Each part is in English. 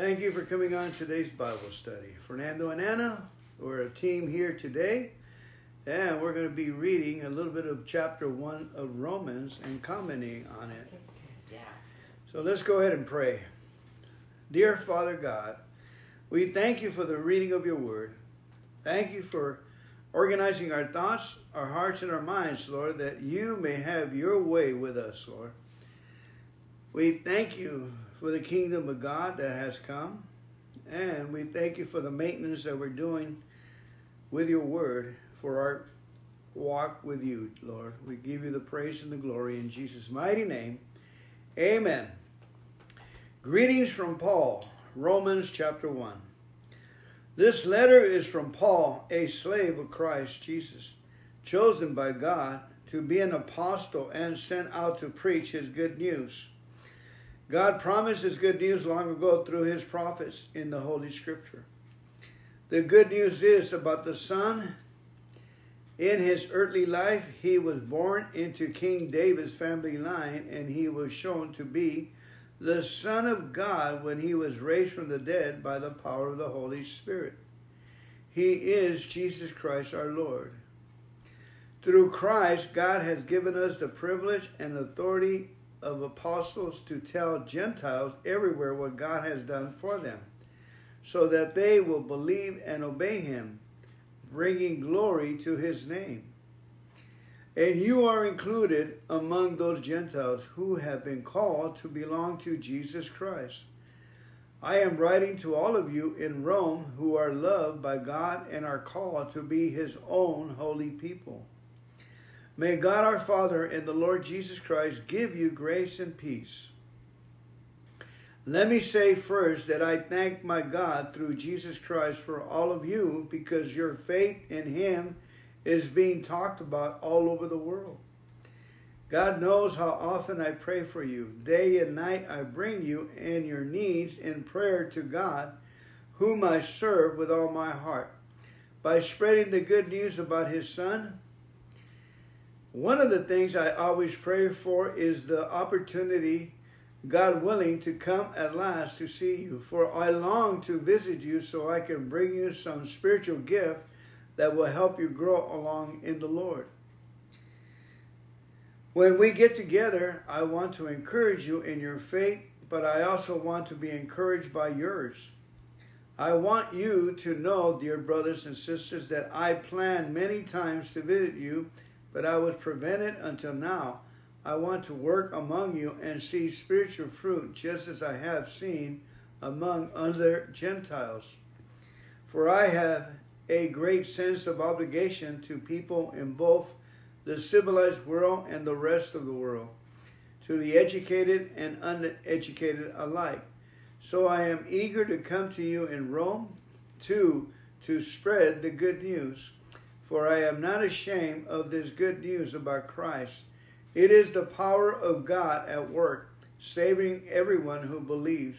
Thank you for coming on today's Bible study. Fernando and Anna, we're a team here today, and we're going to be reading a little bit of chapter 1 of Romans and commenting on it. Yeah. So let's go ahead and pray. Dear Father God, we thank you for the reading of your word. Thank you for organizing our thoughts, our hearts, and our minds, Lord, that you may have your way with us, Lord. We thank you for the kingdom of God that has come, and we thank you for the maintenance that we're doing with your word for our walk with you, Lord. We give you the praise and the glory in Jesus' mighty name. Amen. Greetings from Paul, Romans chapter 1. This letter is from Paul, a slave of Christ Jesus, chosen by God to be an apostle and sent out to preach his good news. God promised his good news long ago through his prophets in the Holy Scripture. The good news is about the Son. In his earthly life, he was born into King David's family line, and he was shown to be the Son of God when he was raised from the dead by the power of the Holy Spirit. He is Jesus Christ our Lord. Through Christ, God has given us the privilege and authority of apostles to tell Gentiles everywhere what God has done for them, so that they will believe and obey him, bringing glory to his name. And you are included among those Gentiles who have been called to belong to Jesus Christ. I am writing to all of you in Rome who are loved by God and are called to be his own holy people. May God our Father and the Lord Jesus Christ give you grace and peace. Let me say first that I thank my God through Jesus Christ for all of you because your faith in him is being talked about all over the world. God knows how often I pray for you. Day and night I bring you and your needs in prayer to God, whom I serve with all my heart. By spreading the good news about his Son, one of the things I always pray for is the opportunity, God willing, to come at last to see you. For I long to visit you so I can bring you some spiritual gift that will help you grow along in the Lord. When we get together, I want to encourage you in your faith, but I also want to be encouraged by yours. I want you to know, dear brothers and sisters, that I plan many times to visit you but I was prevented until now. I want to work among you and see spiritual fruit just as I have seen among other Gentiles. For I have a great sense of obligation to people in both the civilized world and the rest of the world, to the educated and uneducated alike. So I am eager to come to you in Rome, too, to spread the good news for I am not ashamed of this good news about Christ. It is the power of God at work, saving everyone who believes,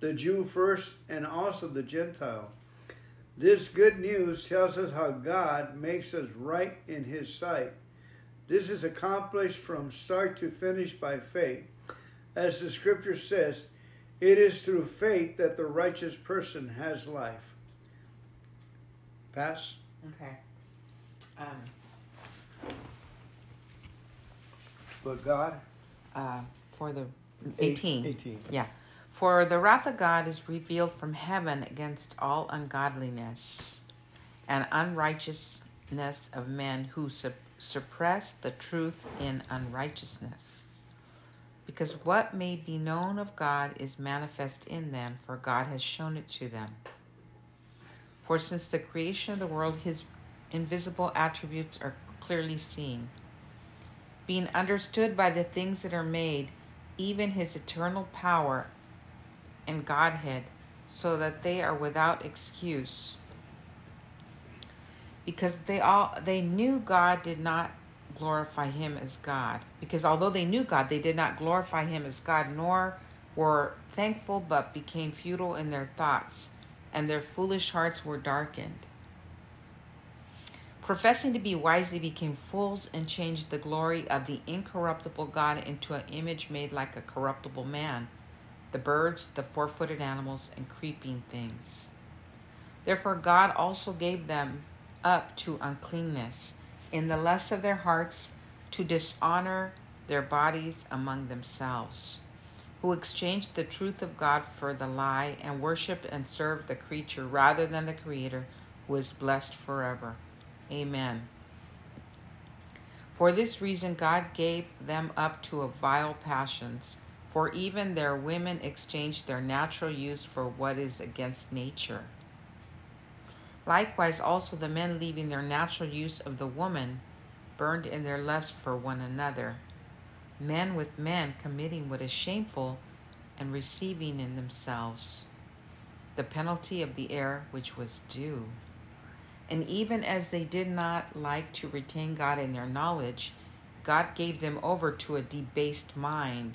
the Jew first and also the Gentile. This good news tells us how God makes us right in His sight. This is accomplished from start to finish by faith. As the scripture says, it is through faith that the righteous person has life. Pass. Okay. Um, but God? Uh, for the 18. 18. Yeah. For the wrath of God is revealed from heaven against all ungodliness and unrighteousness of men who suppress the truth in unrighteousness. Because what may be known of God is manifest in them, for God has shown it to them. For since the creation of the world, his invisible attributes are clearly seen, being understood by the things that are made, even his eternal power and Godhead, so that they are without excuse. Because they all they knew God did not glorify him as God. Because although they knew God, they did not glorify him as God, nor were thankful, but became futile in their thoughts, and their foolish hearts were darkened professing to be wise, they became fools and changed the glory of the incorruptible God into an image made like a corruptible man, the birds, the four footed animals, and creeping things. Therefore, God also gave them up to uncleanness in the lust of their hearts to dishonor their bodies among themselves, who exchanged the truth of God for the lie and worshiped and served the creature rather than the Creator, who is blessed forever. Amen. For this reason, God gave them up to vile passions for even their women exchanged their natural use for what is against nature. Likewise, also the men leaving their natural use of the woman burned in their lust for one another, men with men committing what is shameful and receiving in themselves the penalty of the error which was due. And even as they did not like to retain God in their knowledge, God gave them over to a debased mind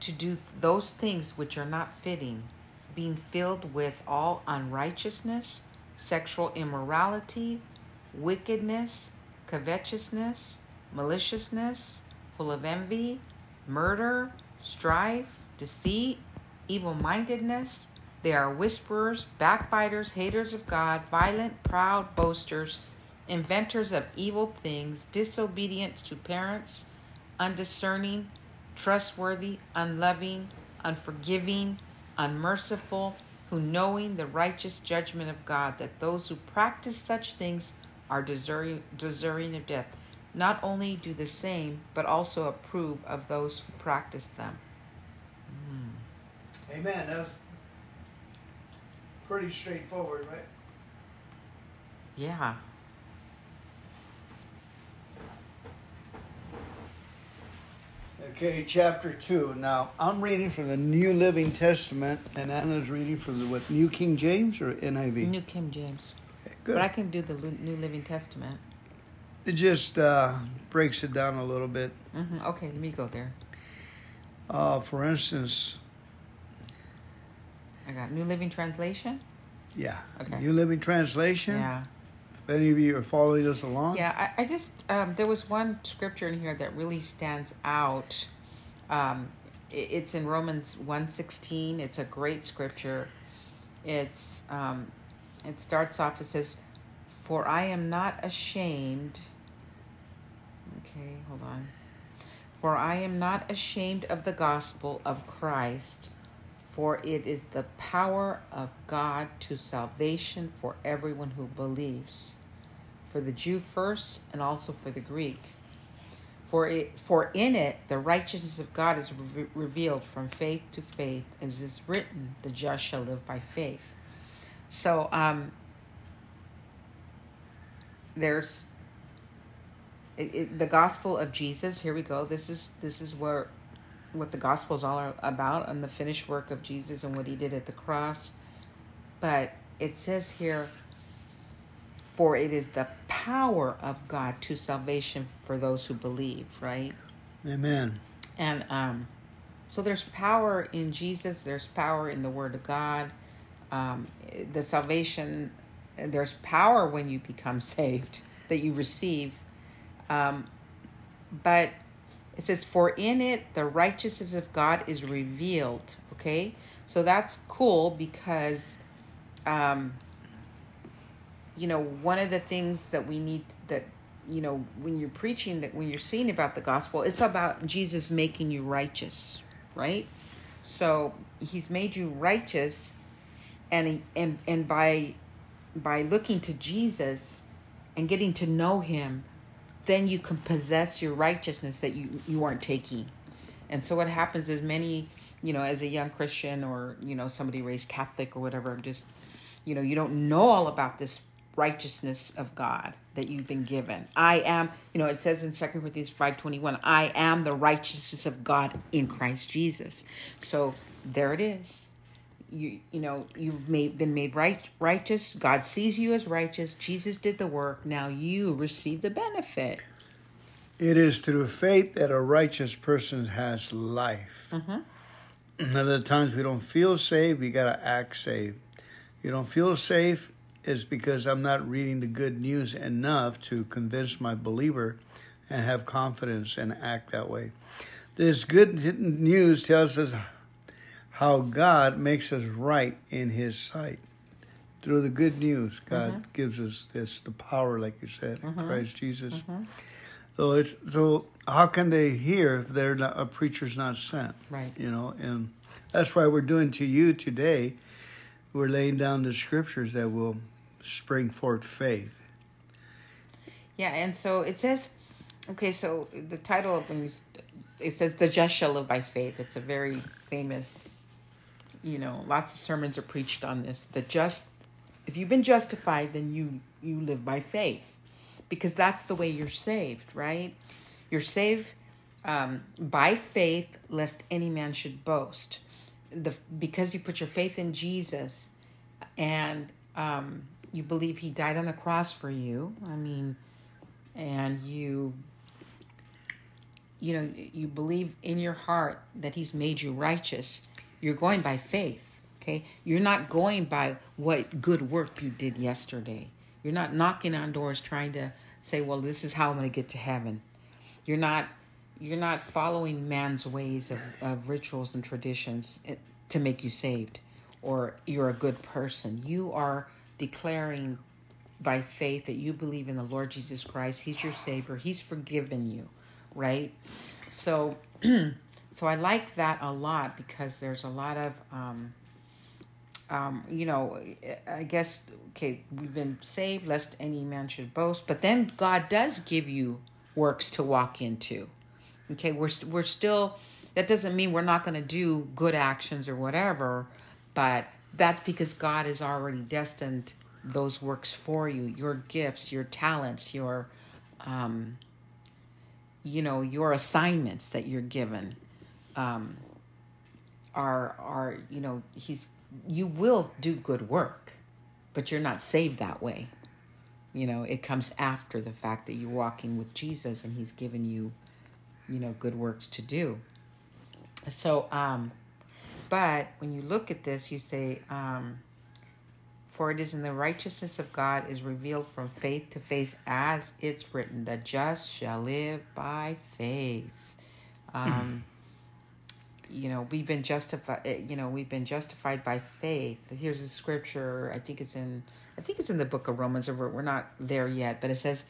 to do those things which are not fitting, being filled with all unrighteousness, sexual immorality, wickedness, covetousness, maliciousness, full of envy, murder, strife, deceit, evil mindedness. They are whisperers, backbiters, haters of God, violent, proud, boasters, inventors of evil things, disobedient to parents, undiscerning trustworthy, unloving, unforgiving, unmerciful, who knowing the righteous judgment of God, that those who practice such things are deserving, of death, not only do the same, but also approve of those who practice them. Amen. That's pretty straightforward, right? Yeah. Okay, chapter 2. Now, I'm reading from the New Living Testament, and Anna's reading from the what, New King James or NIV? New King James. Okay, good. But I can do the New Living Testament. It just uh, breaks it down a little bit. Mm-hmm. Okay, let me go there. Uh, for instance, I got New Living Translation. Yeah. Okay. New Living Translation. Yeah. If any of you are following us along. Yeah, I, I just um, there was one scripture in here that really stands out. Um, it, it's in Romans one sixteen. It's a great scripture. It's um, it starts off. It says, "For I am not ashamed." Okay, hold on. For I am not ashamed of the gospel of Christ, for it is the power of God to salvation for everyone who believes for the Jew first and also for the Greek. For it, for in it the righteousness of God is re- revealed from faith to faith, as is written, "The just shall live by faith." So, um, there's it, it, the gospel of Jesus. Here we go. This is this is where what the gospel is all about, and the finished work of Jesus and what He did at the cross. But it says here for it is the power of God to salvation for those who believe, right? Amen. And um, so there's power in Jesus, there's power in the Word of God. Um, the salvation, there's power when you become saved that you receive. Um, but it says, For in it the righteousness of God is revealed. Okay? So that's cool because. Um, you know, one of the things that we need that, you know, when you're preaching, that when you're saying about the gospel, it's about Jesus making you righteous, right? So he's made you righteous, and and and by by looking to Jesus and getting to know him, then you can possess your righteousness that you you aren't taking. And so what happens is many, you know, as a young Christian or you know somebody raised Catholic or whatever, just you know you don't know all about this righteousness of God that you've been given. I am, you know, it says in Second Corinthians 5:21, I am the righteousness of God in Christ Jesus. So there it is. You you know, you've made been made right righteous. God sees you as righteous. Jesus did the work. Now you receive the benefit. It is through faith that a righteous person has life. Mm-hmm. Times we don't feel saved, we got to act saved. You don't feel safe, is because I'm not reading the good news enough to convince my believer and have confidence and act that way. This good news tells us how God makes us right in His sight. Through the good news, God Mm-hmm. gives us this the power, like you said, in Mhm. Christ Jesus. Mhm. So it's so how can they hear if they're not, a preacher's not sent? Right. You know, and that's why we're doing to you today. We're laying down the scriptures that will spring forth faith. Yeah, and so it says, okay, so the title of when you, it says, "The just shall live by faith." It's a very famous, you know, lots of sermons are preached on this. that just, if you've been justified, then you you live by faith, because that's the way you're saved, right? You're saved um, by faith, lest any man should boast. The because you put your faith in Jesus, and um, you believe He died on the cross for you. I mean and you you know you believe in your heart that he's made you righteous you're going by faith okay you're not going by what good work you did yesterday you're not knocking on doors trying to say well this is how i'm going to get to heaven you're not you're not following man's ways of, of rituals and traditions eh, to make you saved or you're a good person you are declaring by faith that you believe in the Lord Jesus Christ. He's your Savior. He's forgiven you, right? So, so I like that a lot because there's a lot of, um, um, you know, I guess okay, we've been saved lest any man should boast, but then God does give you works to walk into. Okay, we're we're still. That doesn't mean we're not going to do good actions or whatever, but that's because God has already destined those works for you your gifts your talents your um you know your assignments that you're given um are are you know he's you will do good work but you're not saved that way you know it comes after the fact that you're walking with Jesus and he's given you you know good works to do so um but when you look at this you say um for it is in the righteousness of God is revealed from faith to faith, as it's written, the just shall live by faith. Um, you know, we've been justified. Eh, you know, we've been justified by faith. Here's a scripture. I think it's in. I think it's in the book of Romans. Or we're, we're not there yet, but it says,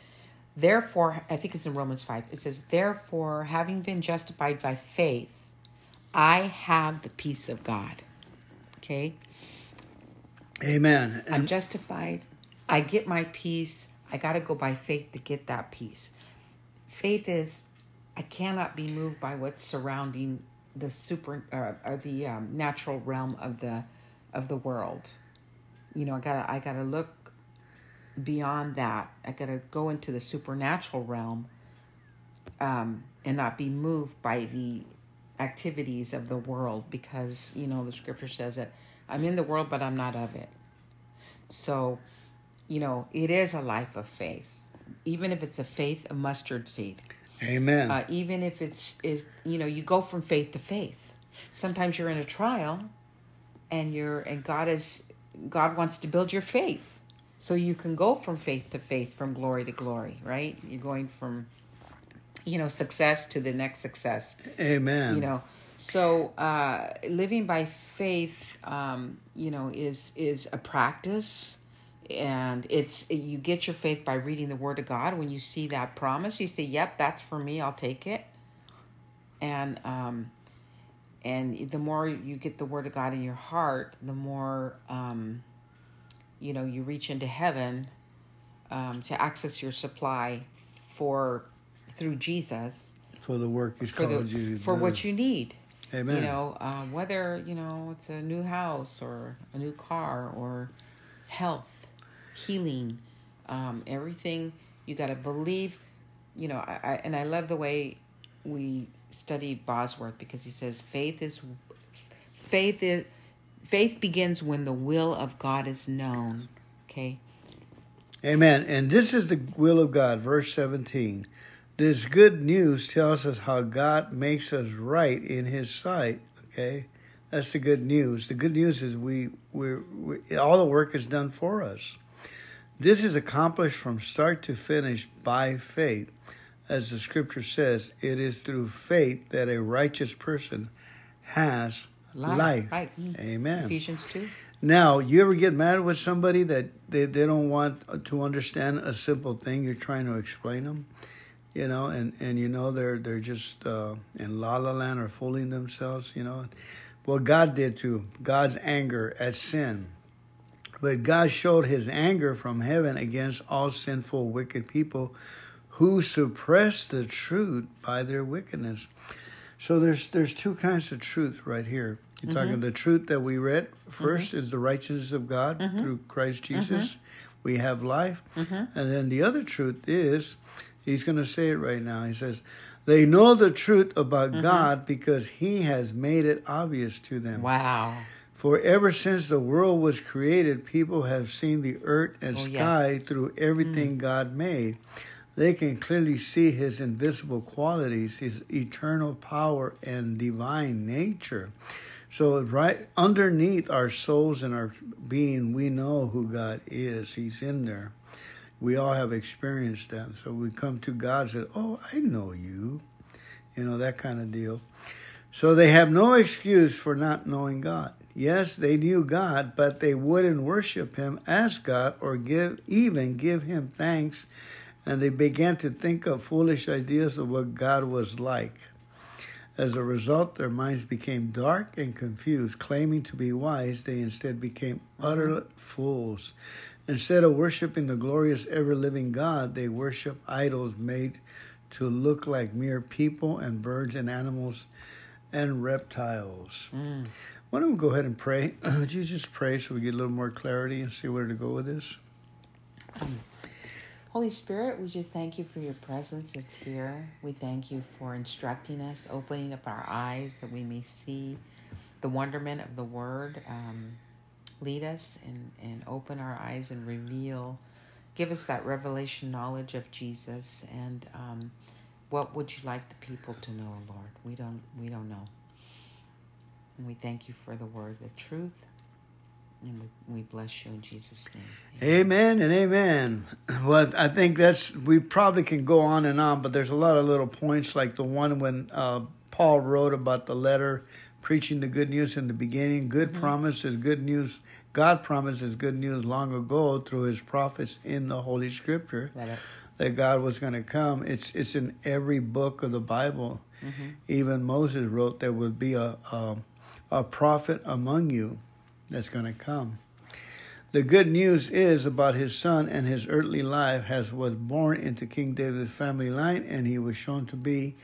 "Therefore, I think it's in Romans five. It says, therefore, having been justified by faith, I have the peace of God." Okay. Amen. I'm justified. I get my peace. I got to go by faith to get that peace. Faith is, I cannot be moved by what's surrounding the super uh, or the um, natural realm of the of the world. You know, I gotta I gotta look beyond that. I gotta go into the supernatural realm, um, and not be moved by the activities of the world because you know the scripture says that I'm in the world, but I'm not of it. So, you know, it is a life of faith, even if it's a faith of mustard seed. Amen. Uh, even if it's is you know you go from faith to faith. Sometimes you're in a trial, and you're and God is God wants to build your faith, so you can go from faith to faith, from glory to glory. Right? You're going from you know success to the next success amen. you know so uh living by faith um you know is is a practice and it's you get your faith by reading the word of god. When you see that promise you say yep that's for me. I'll take it. And um and the more you get the word of god in your heart the more um you know you reach into heaven um to access your supply for through jesus for the work He's for called the you for what you need. Amen. you know um, whether you know it's a new house or a new car or health healing um, everything you got to believe you know I, I and i love the way we study bosworth because he says faith is faith is faith begins when the will of god is known okay Amen. And this is the will of God, verse 17. This good news tells us how God makes us right in His sight. Okay, that's the good news. The good news is we we we all the work is done for us. This is accomplished from start to finish by faith. as the scripture says, it is through faith that a righteous person has life. life. Right. Mm. Amen. Ephesians 2. Now, you ever get mad with somebody that they, they don't want to understand a simple thing you're trying to explain them? You know, and, and you know they're they're just uh, in la la land or fooling themselves, you know. What God did to God's anger at sin. But God showed his anger from heaven against all sinful, wicked people who suppress the truth by their wickedness. So there's there's two kinds of truth right here. You're mm-hmm. talking the truth that we read 1st mm-hmm. is the righteousness of God mm-hmm. through Christ Jesus. Mm-hmm. We have life. Mm-hmm. And then the other truth is, he's going to say it right now. He says, they know the truth about mm-hmm. God because he has made it obvious to them. Wow. For ever since the world was created, people have seen the earth and oh, sky yes. through everything mm. God made they can clearly see his invisible qualities, his eternal power and divine nature. So, right underneath our souls and our being, we know who God is. He's in there. We all have experienced that. So we come to God and say, Oh, I know you. You know, that kind of deal. So they have no excuse for not knowing God. Yes, they knew God, but they wouldn't worship him as God or give even give him thanks and they began to think of foolish ideas of what God was like. As a result, their minds became dark and confused. Claiming to be wise, they instead became utter fools. Instead of worshiping the glorious, ever living God, they worship idols made to look like mere people and birds and animals and reptiles. Mm. Why don't we go ahead and pray? Would you just pray so we get a little more clarity and see where to go with this? Holy Spirit, we just thank you for your presence that's here. We thank you for instructing us, opening up our eyes that we may see the wonderment of the Word. Um, lead us and, and open our eyes and reveal, give us that revelation knowledge of Jesus. And um, what would you like the people to know, Lord? We don't we don't know. And we thank you for the Word, the truth and we, we bless you in Jesus' name. Amen. amen and amen. Well, I think that's, we probably can go on and on, but there's a lot of little points like the one when uh, Paul wrote about the letter preaching the good news in the beginning. Good mm-hmm. promise is good news. God promises good news long ago through his prophets in the Holy Scripture that God was going to come. It's it's in every book of the Bible. Mm-hmm. Even Moses wrote there would be a, a a prophet among you that's going to come. The good news is about his son and his earthly life has was born into King David's family line and he was shown to be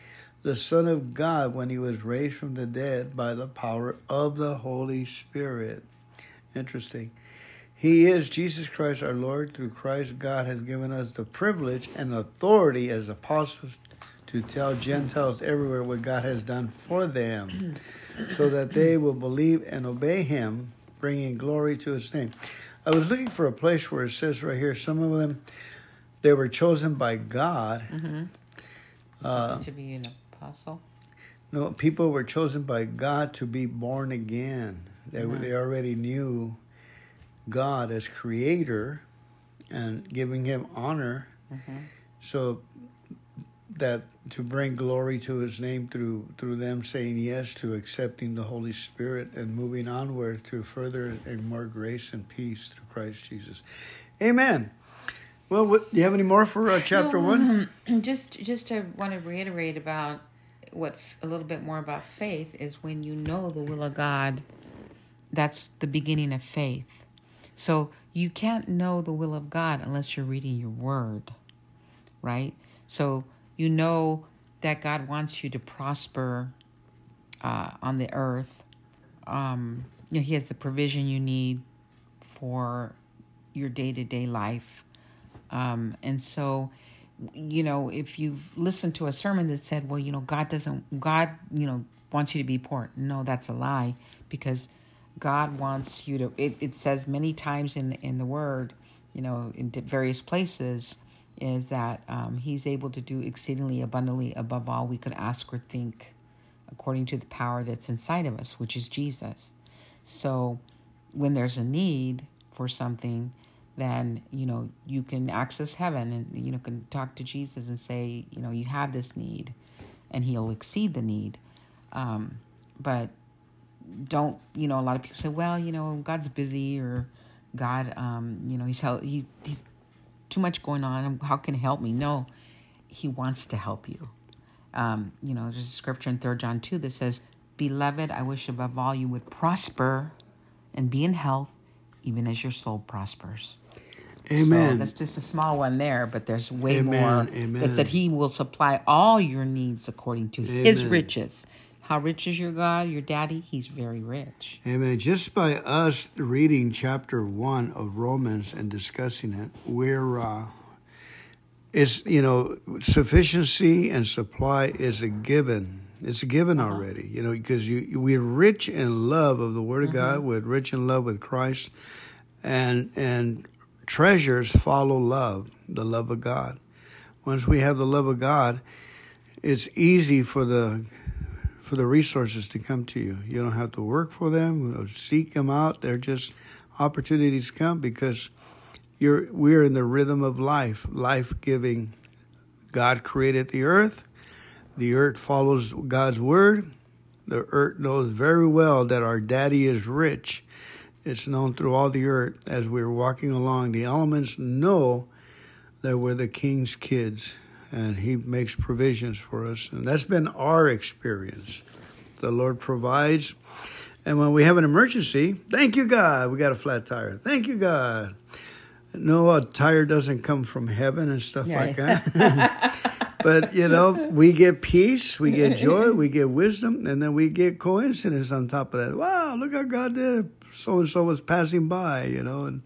the son of God when he was raised from the dead by the power of the Holy Spirit. Interesting. He is Jesus Christ our Lord. Through Christ, God has given us the privilege and authority as apostles to tell Gentiles everywhere what God has done for them so that they will believe and obey him bringing glory to his name. I was looking for a place where it says right here, some of them, they were chosen by God. Mm-hmm. Uh, to be an apostle? No, people were chosen by God to be born again. They, mm-hmm. they already knew God as creator and giving him honor. Mm-hmm. So that to bring glory to his name through through them saying yes to accepting the Holy Spirit and moving onward to further and more grace and peace through Christ Jesus. Amen. Well, what, do you have any more for uh, chapter no, one? Just just to want to reiterate about what a little bit more about faith is when you know the will of God. That's the beginning of faith. So you can't know the will of God unless you're reading your word, right? So you know that God wants you to prosper uh, on the earth. Um, you know, He has the provision you need for your day to day life. Um, and so, you know, if you've listened to a sermon that said, well, you know, God doesn't, God, you know, wants you to be poor. No, that's a lie because God wants you to, it, it says many times in, in the word, you know, in various places, is that um, he's able to do exceedingly abundantly above all we could ask or think according to the power that's inside of us, which is Jesus. So when there's a need for something, then you know you can access heaven and you know can talk to Jesus and say you know you have this need, and He'll exceed the need. Um, but don't you know a lot of people say well you know God's busy or God um, you know he's he he's too much going on how can he help me no he wants to help you um, you know there's a scripture in third John 2 that says beloved I wish above all you would prosper and be in health even as your soul prospers Amen. So that's just a small one there, but there's way Amen. more. Amen. It's that He will supply all your needs according to His Amen. riches. How rich is your God, your daddy? He's very rich. Amen. Just by us reading chapter one of Romans and discussing it, we're uh, it's you know sufficiency and supply is a given. It's a given Uh-huh. already. You know because you we're rich in love of the Word of God. Mm-hmm. We're rich in love with Christ, and and treasures follow love, the love of God. Once we have the love of God, it's easy for the for the resources to come to you. You don't have to work for them, seek them out. They're just opportunities come because you're we're in the rhythm of life, life giving. God created the earth. The earth follows God's word. The earth knows very well that our daddy is rich. It's known through all the earth as we're walking along. The elements know that we're the king's kids and he makes provisions for us. And that's been our experience. The Lord provides. And when we have an emergency, thank you, God, we got a flat tire. Thank you, God. No, a tire doesn't come from heaven and stuff Yeah. like that. but, you know, we get peace, we get joy, we get wisdom, and then we get coincidence on top of that. Wow, look how God did. So and so was passing by, you know, and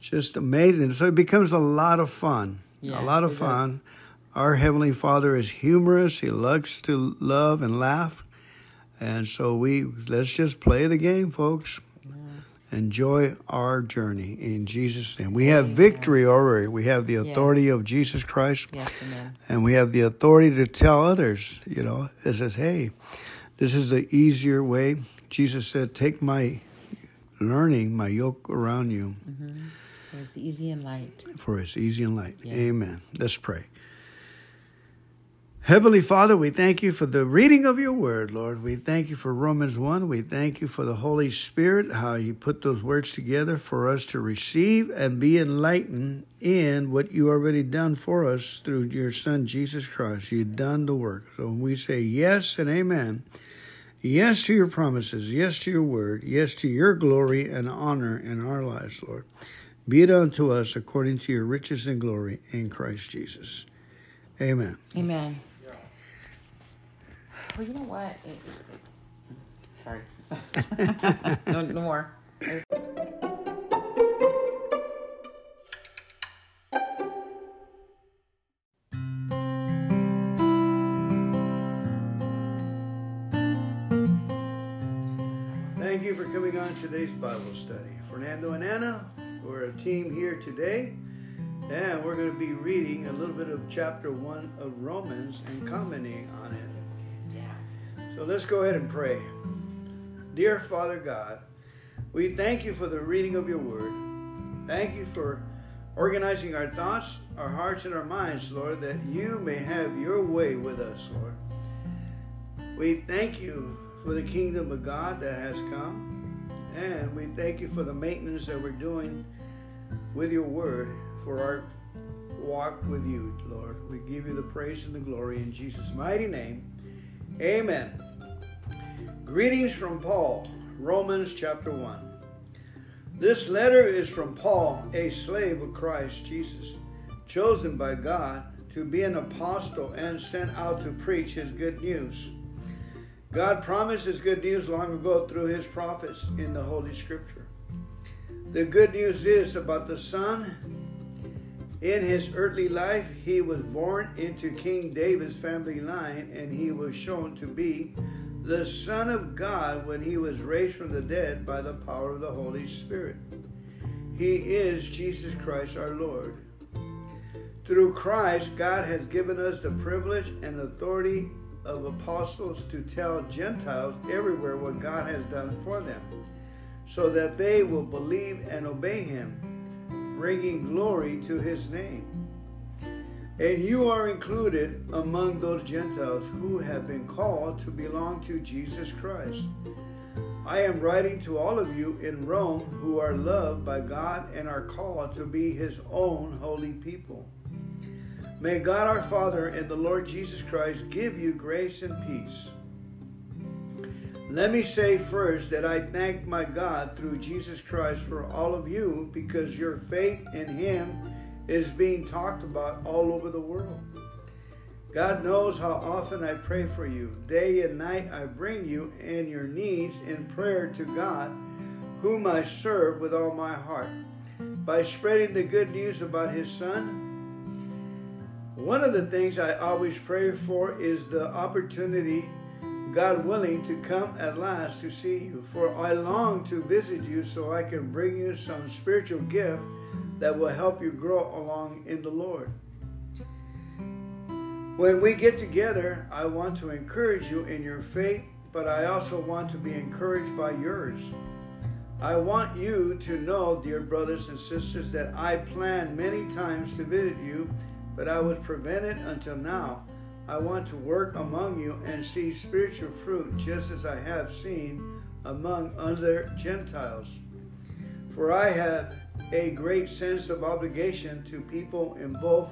just amazing. So it becomes a lot of fun. Yeah, a lot of fun. Our Heavenly Father is humorous. He likes to love and laugh. And so we let's just play the game, folks. Enjoy our journey in Jesus' name. We have Amen. victory already. We have the Yes. authority of Jesus Christ, Yes, and we have the authority to tell others. You know, it says, "Hey, this is the easier way." Jesus said, "Take my learning, my yoke around you, hmm It's easy and light. for it's easy and light." Yeah. Amen. Let's pray. Heavenly Father, we thank you for the reading of your word, Lord. We thank you for Romans 1. We thank you for the Holy Spirit, how you put those words together for us to receive and be enlightened in what you already done for us through your Son, Jesus Christ. You've done the work. So we say yes and amen, yes to your promises, yes to your word, yes to your glory and honor in our lives, Lord. Be it unto us according to your riches and glory in Christ Jesus. Amen. Amen. Well, you know what? It- it- sorry. no, no more. Thank you for coming on today's Bible study. Fernando and Anna, we're a team here today, and we're going to be reading a little bit of chapter 1 of Romans and commenting on it. So let's go ahead and pray. Dear Father God, we thank you for the reading of your word. Thank you for organizing our thoughts, our hearts, and our minds, Lord, that you may have your way with us, Lord. We thank you for the kingdom of God that has come, and we thank you for the maintenance that we're doing with your word for our walk with you, Lord. We give you the praise and the glory in Jesus' mighty name. Amen. Greetings from Paul, Romans chapter 1. This letter is from Paul, a slave of Christ Jesus, chosen by God to be an apostle and sent out to preach his good news. God promised his good news long ago through his prophets in the Holy Scripture. The good news is about the Son. In his earthly life, he was born into King David's family line, and he was shown to be the Son of God when he was raised from the dead by the power of the Holy Spirit. He is Jesus Christ our Lord. Through Christ, God has given us the privilege and authority of apostles to tell Gentiles everywhere what God has done for them, so that they will believe and obey Him. bringing glory to his name. And you are included among those Gentiles who have been called to belong to Jesus Christ. I am writing to all of you in Rome who are loved by God and are called to be his own holy people. May God our Father and the Lord Jesus Christ give you grace and peace. Let me say first that I thank my God through Jesus Christ for all of you because your faith in Him is being talked about all over the world. God knows how often I pray for you. Day and night I bring you and your needs in prayer to God, whom I serve with all my heart, by spreading the good news about His Son. One of the things I always pray for is the opportunity God willing, to come at last to see you. For I long to visit you so I can bring you some spiritual gift that will help you grow along in the Lord. When we get together, I want to encourage you in your faith, but I also want to be encouraged by yours. I want you to know, dear brothers and sisters, that I planned many times to visit you, but I was prevented until now I want to work among you and see spiritual fruit just as I have seen among other Gentiles. For I have a great sense of obligation to people in both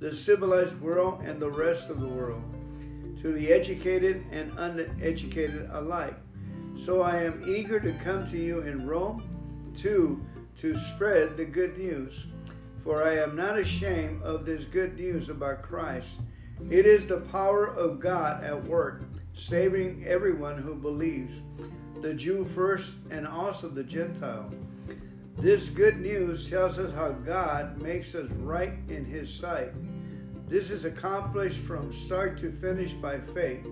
the civilized world and the rest of the world, to the educated and uneducated alike. So I am eager to come to you in Rome, too, to spread the good news. For I am not ashamed of this good news about Christ it is the power of God at work, saving everyone who believes, the Jew first and also the Gentile. This good news tells us how God makes us right in His sight. This is accomplished from start to finish by faith.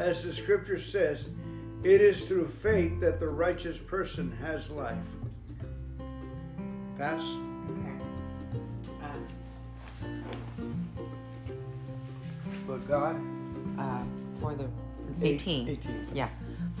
As the scripture says, it is through faith that the righteous person has life. Pass. Okay. But God? Uh, for the 18. 18. Yeah.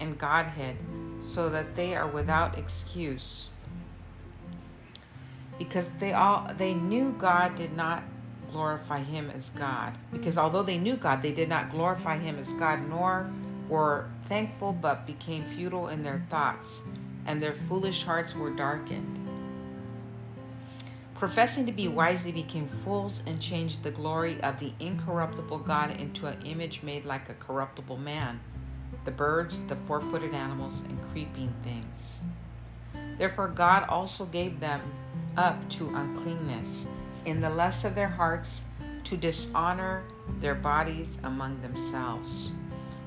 and Godhead, so that they are without excuse. Because they all they knew God did not glorify him as God. Because although they knew God, they did not glorify him as God, nor were thankful, but became futile in their thoughts, and their foolish hearts were darkened professing to be wise, they became fools and changed the glory of the incorruptible God into an image made like a corruptible man, the birds, the four footed animals, and creeping things. Therefore, God also gave them up to uncleanness in the lust of their hearts to dishonor their bodies among themselves,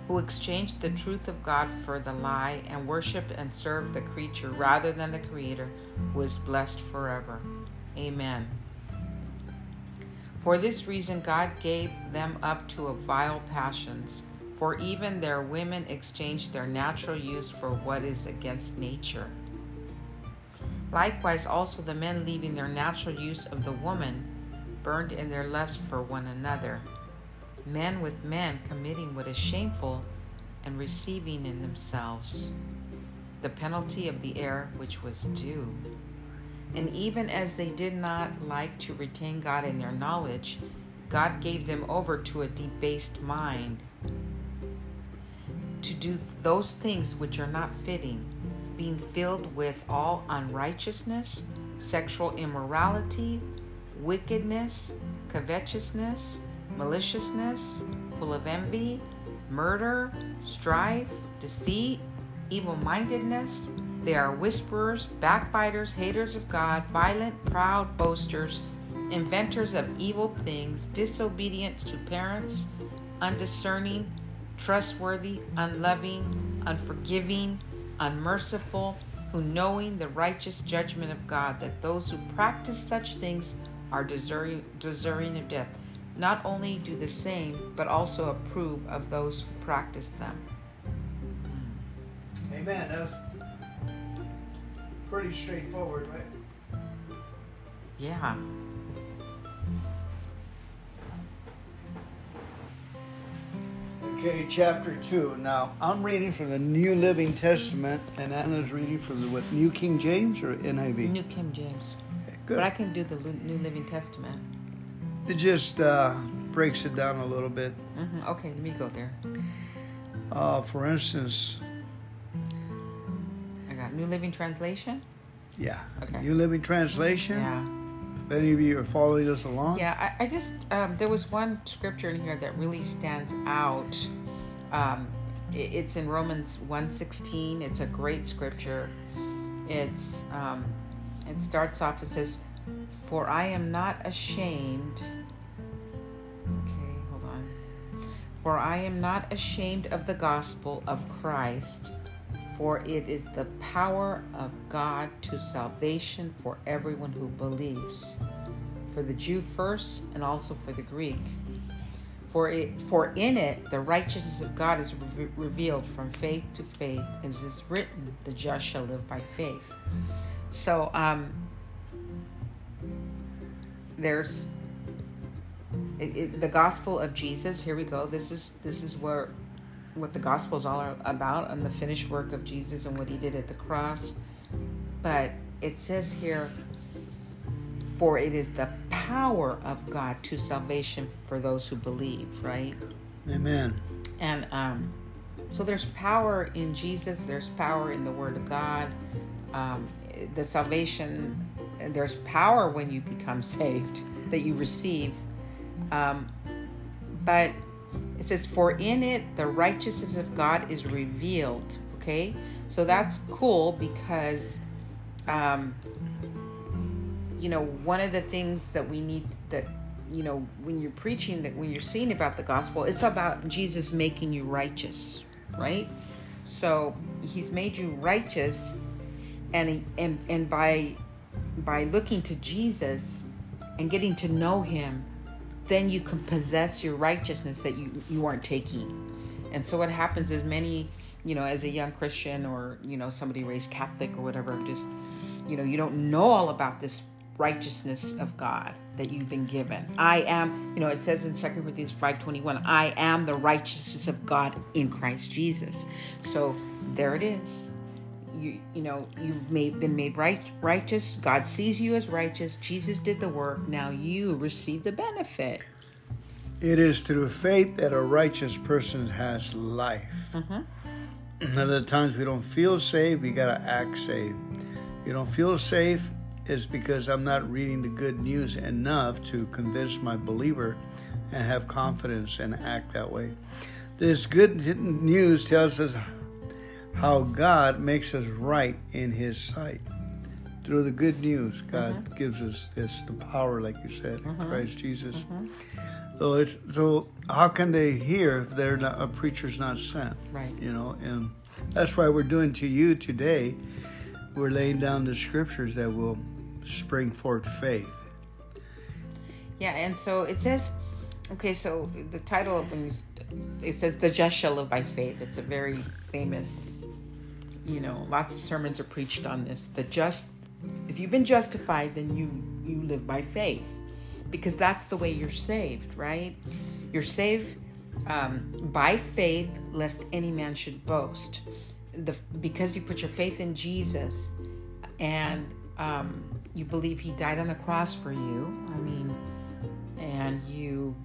who exchanged the truth of God for the lie and worshiped and served the creature rather than the Creator, who is blessed forever. Amen. For this reason, God gave them up to vile passions, for even their women exchanged their natural use for what is against nature. Likewise, also the men leaving their natural use of the woman burned in their lust for one another, men with men committing what is shameful and receiving in themselves the penalty of the error which was due. And even as they did not like to retain God in their knowledge, God gave them over to a debased mind to do those things which are not fitting, being filled with all unrighteousness, sexual immorality, wickedness, covetousness, maliciousness, full of envy, murder, strife, deceit, evil mindedness they are whisperers, backbiters, haters of God, violent, proud, boasters, inventors of evil things, disobedient to parents, undiscerning, trustworthy, unloving, unforgiving, unmerciful, who knowing the righteous judgment of God, that those who practice such things are deserving, deserving of death, not only do the same, but also approve of those who practice them. Hmm. Amen. That's pretty straightforward, right? Yeah. Okay, chapter 2. Now, I'm reading from the New Living Testament, and Anna's reading from the what, New King James or NIV? New King James. Okay, good. But I can do the New Living Testament. It just uh, breaks it down a little bit. hmm Okay, let me go there. Uh, for instance, I got New Living Translation. yeah, Okay. New Living Translation. Yeah. Any of you are following us along, Yeah, I, I just um, there was one scripture in here that really stands out. Um, it, it's in Romans 1.16. It's a great scripture. It's um, it starts off. It says, "For I am not ashamed." Okay, hold on. For I am not ashamed of the gospel of Christ, for it is the power of God to salvation for everyone who believes, for the Jew first and also for the Greek. For it, for in it the righteousness of God is re- revealed from faith to faith, as is written, "The just shall live by faith." So, um, there's it, it, the gospel of Jesus. Here we go. This is this is where what the gospel is all about and the finished work of Jesus and what he did at the cross. But it says here, for it is the power of God to salvation for those who believe, right? Amen. And um, so there's power in Jesus, there's power in the Word of God. Um, the salvation, there's power when you become saved that you receive. Um, but it says, For in it the righteousness of God is revealed. Okay? So that's cool because, um, you know, one of the things that we need that, you know, when you're preaching, that when you're saying about the gospel, it's about Jesus making you righteous, right? So he's made you righteous, and he, and and by by looking to Jesus and getting to know him, then you can possess your righteousness that you you aren't taking. And so what happens is many, you know, as a young Christian or you know somebody raised Catholic or whatever, just you know you don't know all about this righteousness of God that you've been given. I am, you know, it says in 2 Corinthians 5:21, I am the righteousness of God in Christ Jesus. So there it is. You you know, you've made been made right righteous. God sees you as righteous. Jesus did the work. Now you receive the benefit. It is through faith that a righteous person has life. Mhm. Other times we don't feel saved, we gotta act saved. You don't feel safe is because I'm not reading the good news enough to convince my believer and have confidence and act that way. This good news tells us how God makes us right in His sight. Through the good news, God mm-hmm. gives us this the power, like you said, in Christ Jesus. Mm-hmm. So it's so how can they hear if they're not a preacher's not sent? Right. You know, and that's why we're doing to you today. We're laying down the scriptures that will spring forth faith. Yeah, and so it says, okay, so the title of when you, it says, "The just shall live by faith." It's a very famous, you know, lots of sermons are preached on this. That just, if you've been justified, then you you live by faith, because that's the way you're saved, right? You're saved um, by faith, lest any man should boast. The because you put your faith in Jesus, and um, you believe He died on the cross for you. I mean and you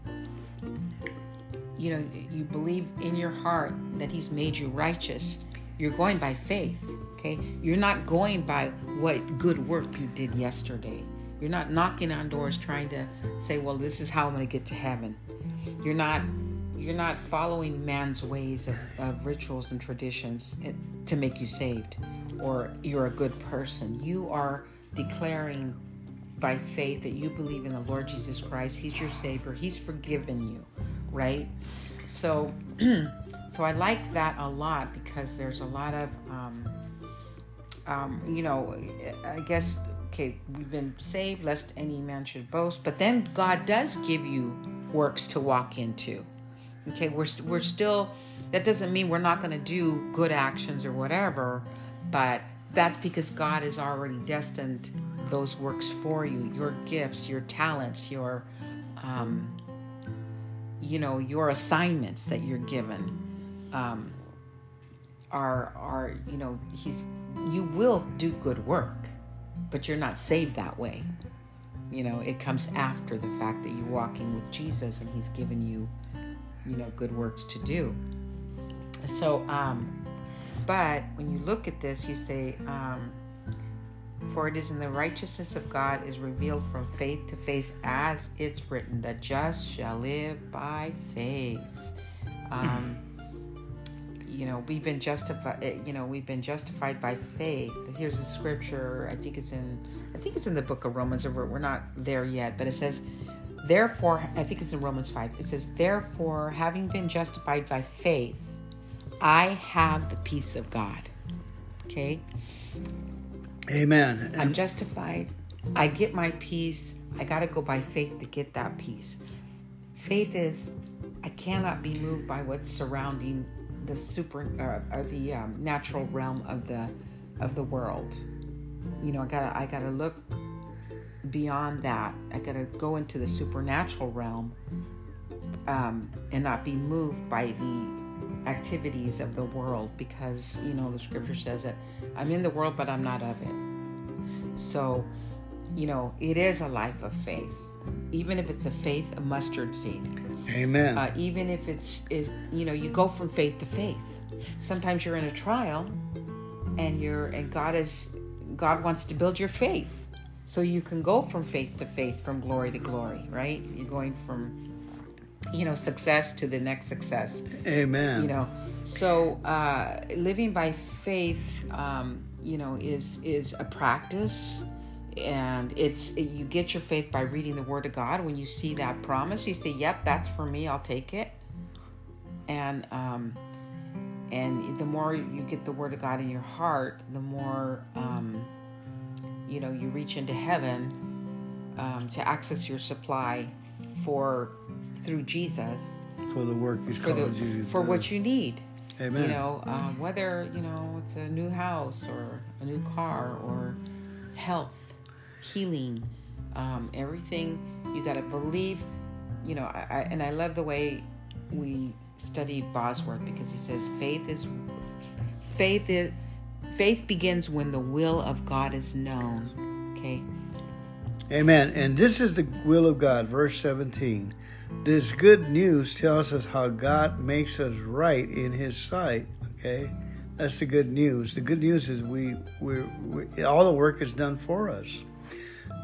you know you believe in your heart that he's made you righteous you're going by faith okay you're not going by what good work you did yesterday you're not knocking on doors trying to say well this is how i'm going to get to heaven you're not you're not following man's ways of, of rituals and traditions eh, to make you saved or you're a good person you are declaring by faith that you believe in the Lord Jesus Christ. He's your Savior. He's forgiven you, right? So, so I like that a lot because there's a lot of um, um, you know, I guess okay, we've been saved, lest any man should boast. But then God does give you works to walk into. Okay, we're we're still. That doesn't mean we're not going to do good actions or whatever, but that's because God has already destined those works for you. Your gifts, your talents, your, um, you know, your assignments that you're given. Um, are are you know he's you will do good work but you're not saved that way. You know, it comes after the fact that you're walking with Jesus and He's given you, you know, good works to do. So, um, but when you look at this, you say, um, for it is in the righteousness of God is revealed from faith to faith, as it's written, the just shall live by faith. Um, you know we've been justified eh, you know we've been justified by faith. Here's a scripture. I think it's in i think it's in the book of romans or we're not there yet but it says therefore i think it's in romans 5 it says therefore having been justified by faith i have the peace of god. Okay? Amen. I'm justified. I get my peace. I got to go by faith to get that peace. Faith is i cannot be moved by what's surrounding the super uh, the um, natural realm of the of the world. You know, I gotta I gotta look beyond that. I gotta go into the supernatural realm um, and not be moved by the activities of the world because you know the scripture says that I'm in the world but I'm not of it. So, you know, it is a life of faith, even if it's a faith a mustard seed. Amen. Uh, even if it's is you know you go from faith to faith. Sometimes you're in a trial, and you're and God is God wants to build your faith, so you can go from faith to faith, from glory to glory. Right? You're going from you know success to the next success. Amen. You know, so uh, living by faith, um, you know, is is a practice and it's you get your faith by reading the word of god. When you see that promise you say yep that's for me. I'll take it. And um and the more you get the word of god in your heart the more um you know you reach into heaven um, to access your supply for through jesus. For the work for called the for what you need. Amen. you know um, whether you know it's a new house or a new car or health healing, um, everything. You got to believe, you know. I, I, and I love the way we study Bosworth because he says faith is faith is faith begins when the will of God is known. Okay. Amen. And this is the will of God, verse 17. This good news tells us how God makes us right in His sight. Okay, that's the good news. The good news is we we, we all the work is done for us.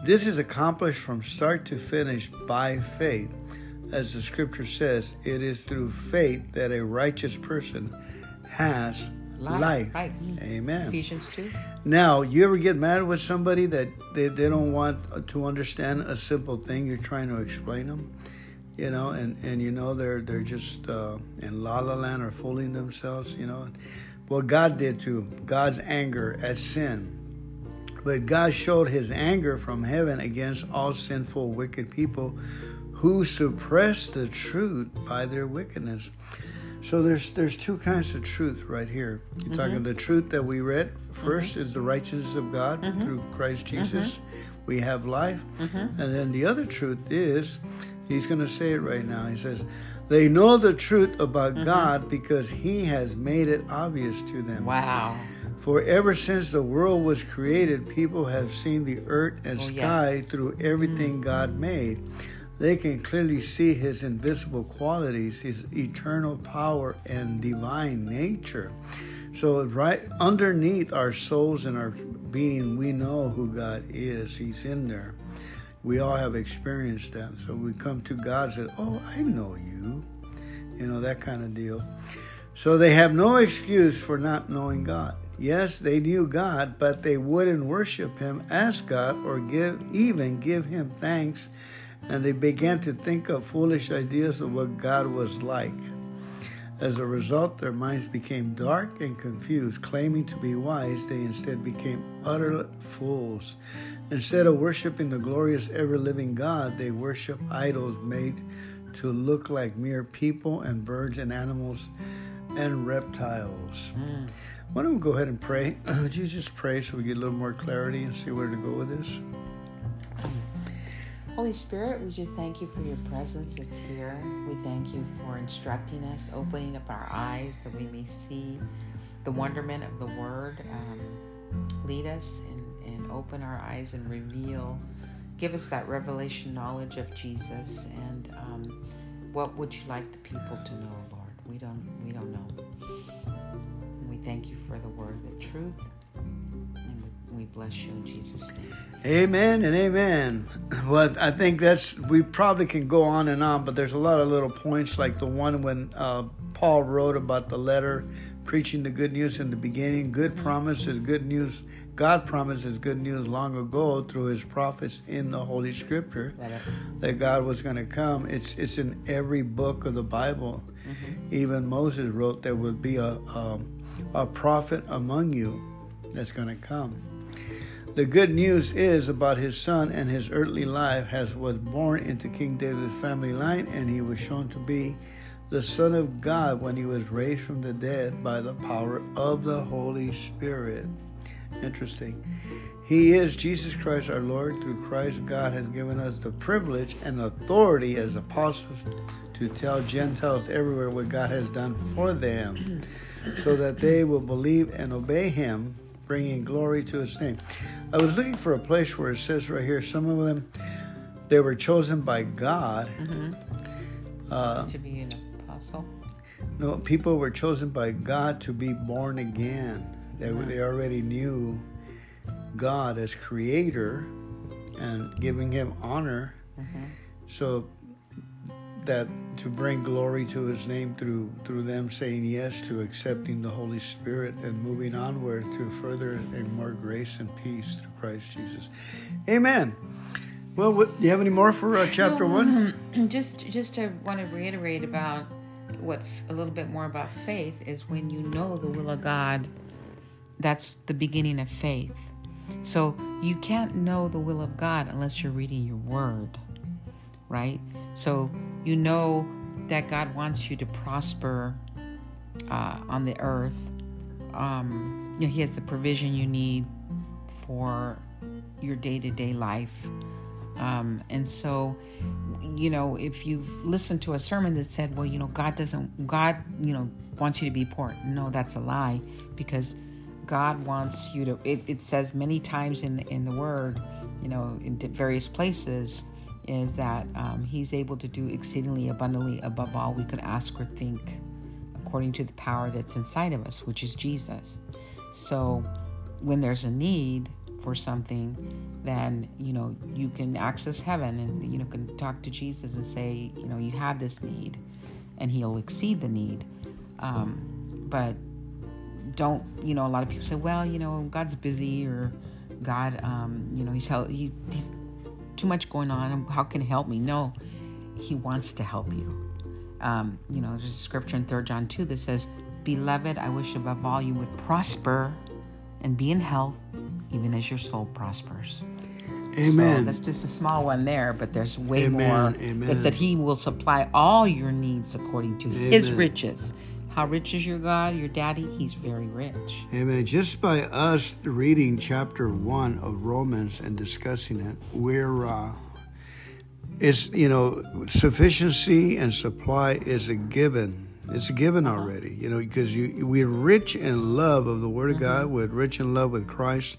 This is accomplished from start to finish by faith. As the scripture says, it is through faith that a righteous person has life. life. Right. Amen. Ephesians 2. Now, you ever get mad with somebody that they, they don't want to understand a simple thing you're trying to explain them? You know, and, and you know they're they're just uh, in la la land or fooling themselves, you know. What God did to God's anger at sin but God showed his anger from heaven against all sinful, wicked people who suppress the truth by their wickedness. So there's there's two kinds of truth right here. You're mm-hmm. talking the truth that we read 1st mm-hmm. is the righteousness of God mm-hmm. through Christ Jesus. Mm-hmm. We have life. Mm-hmm. And then the other truth is, he's going to say it right now. He says, they know the truth about mm-hmm. God because he has made it obvious to them. Wow. For ever since the world was created, people have seen the earth and oh, sky yes. through everything mm. God made. They can clearly see His invisible qualities, His eternal power, and divine nature. So, right underneath our souls and our being, we know who God is. He's in there. We all have experienced that. So we come to God and say, Oh, I know you. You know, that kind of deal. So they have no excuse for not knowing God. Yes, they knew God, but they wouldn't worship Him as God or give even give Him thanks, and they began to think of foolish ideas of what God was like. As a result, their minds became dark and confused. Claiming to be wise, they instead became utter fools. Instead of worshiping the glorious, ever living God, they worship idols made to look like mere people and birds and animals and reptiles. Mm. Why don't we go ahead and pray? Would you just pray so we get a little more clarity and see where to go with this? Holy Spirit, we just thank you for your presence that's here. We thank you for instructing us, opening up our eyes that we may see the wonderment of the Word. Um, lead us and, and open our eyes and reveal, give us that revelation knowledge of Jesus. And um, what would you like the people to know, Lord? We don't, thank you for the Word, the truth And we bless you in Jesus' name. Amen and amen. Well, I think that's, we probably can go on and on, but there's a lot of little points like the one when uh, Paul wrote about the letter preaching the good news in the beginning. Good promise is good news. God promises good news long ago through His prophets in the Holy Scripture that God was going to come. It's it's in every book of the Bible. Mm-hmm. Even Moses wrote there would be a a, a prophet among you that's going to come. The good news is about his son and his earthly life has was born into King David's family line and he was shown to be the Son of God when he was raised from the dead by the power of the Holy Spirit. Interesting. He is Jesus Christ our Lord. Through Christ, God has given us the privilege and authority as apostles to tell Gentiles everywhere what God has done for them so that they will believe and obey him bringing glory to his name. I was looking for a place where it says right here, some of them, they were chosen by God. Mm-hmm. Uh, to be an apostle? No, people were chosen by God to be born again. They, mm-hmm. they already knew God as creator and giving him honor. Mm-hmm. So that to bring glory to his name through through them saying yes to accepting the Holy Spirit and moving onward to further and more grace and peace through Christ Jesus. Amen. Well, what, do you have any more for uh, chapter no, one? Just just to want to reiterate about what a little bit more about faith is when you know the will of God. That's the beginning of faith. So you can't know the will of God unless you're reading your word, right? So you know that God wants you to prosper uh, on the earth. Um, you know, He has the provision you need for your day to day life. Um, and so, you know, if you've listened to a sermon that said, well, you know, God doesn't, God, you know, wants you to be poor. No, that's a lie because God wants you to, it, it says many times in the, in the word, you know, in various places, is that um, He's able to do exceedingly abundantly above all we could ask or think, according to the power that's inside of us, which is Jesus. So when there's a need for something, then you know you can access heaven and you know can talk to Jesus and say, you know, you have this need, and He'll exceed the need. Um, but don't you know? A lot of people say, well, you know, God's busy or God, um, you know, He's he, he too much going on. How can he help me? No, he wants to help you. Um, you know, there's a scripture in 3 John 2 that says, Beloved, I wish above all you would prosper and be in health, even as your soul prospers. Amen. So that's just a small one there, but there's way Amen. more. Amen. It's that He will supply all your needs according to Amen. His riches how rich is your God, your daddy? He's very rich. Amen. Just by us reading chapter one of Romans and discussing it, we're uh, it's you know sufficiency and supply is a given. It's a given uh-huh. already, you know, because you we're rich in love of the Word of mm-hmm. God. We're rich in love with Christ,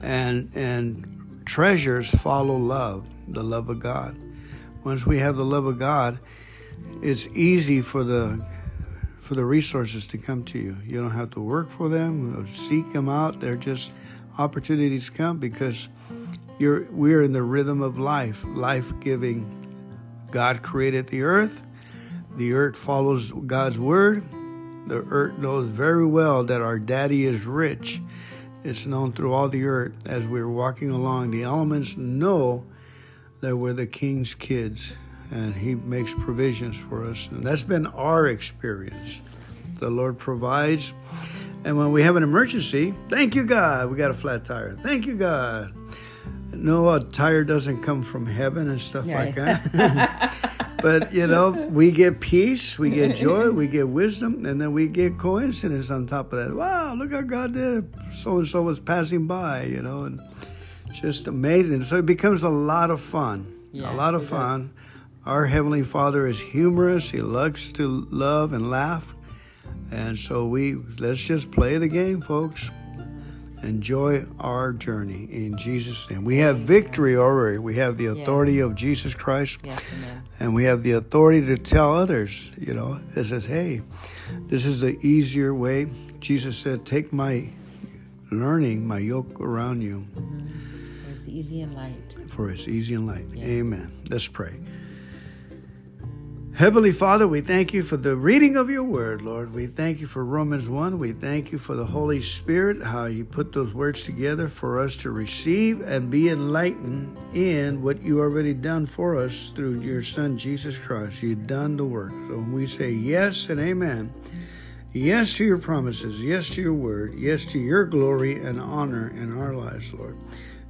and and treasures follow love, the love of God. Once we have the love of God, it's easy for the for the resources to come to you. You don't have to work for them, seek them out. They're just opportunities come because you're we're in the rhythm of life, life-giving. God created the earth. The earth follows God's word. The earth knows very well that our daddy is rich. It's known through all the earth as we're walking along. The elements know that we're the king's kids and He makes provisions for us. And that's been our experience. The Lord provides. And when we have an emergency, thank you, God, we got a flat tire. Thank you, God. No, a tire doesn't come from heaven and stuff yeah. like that. but, you know, we get peace, we get joy, we get wisdom, and then we get coincidence on top of that. Wow, look how God did So and so was passing by, you know, and just amazing. So it becomes a lot of fun. Yeah, a lot of fun. Our Heavenly Father is humorous, He likes to love and laugh. And so we let's just play the game, folks enjoy our journey in Jesus' name. We have victory already. We have the authority yes. of Jesus Christ. Yes, and we have the authority to tell others, you know, it says, hey, this is the easier way. Jesus said, take my learning, my yoke around you. Mm-hmm. For it's easy and light. For it's easy and light. Yes. Amen. Let's pray. Heavenly Father, we thank you for the reading of your word, Lord. We thank you for Romans 1. We thank you for the Holy Spirit, how you put those words together for us to receive and be enlightened in what you already done for us through your Son, Jesus Christ. You've done the work. So we say yes and amen. Yes to your promises. Yes to your word. Yes to your glory and honor in our lives, Lord.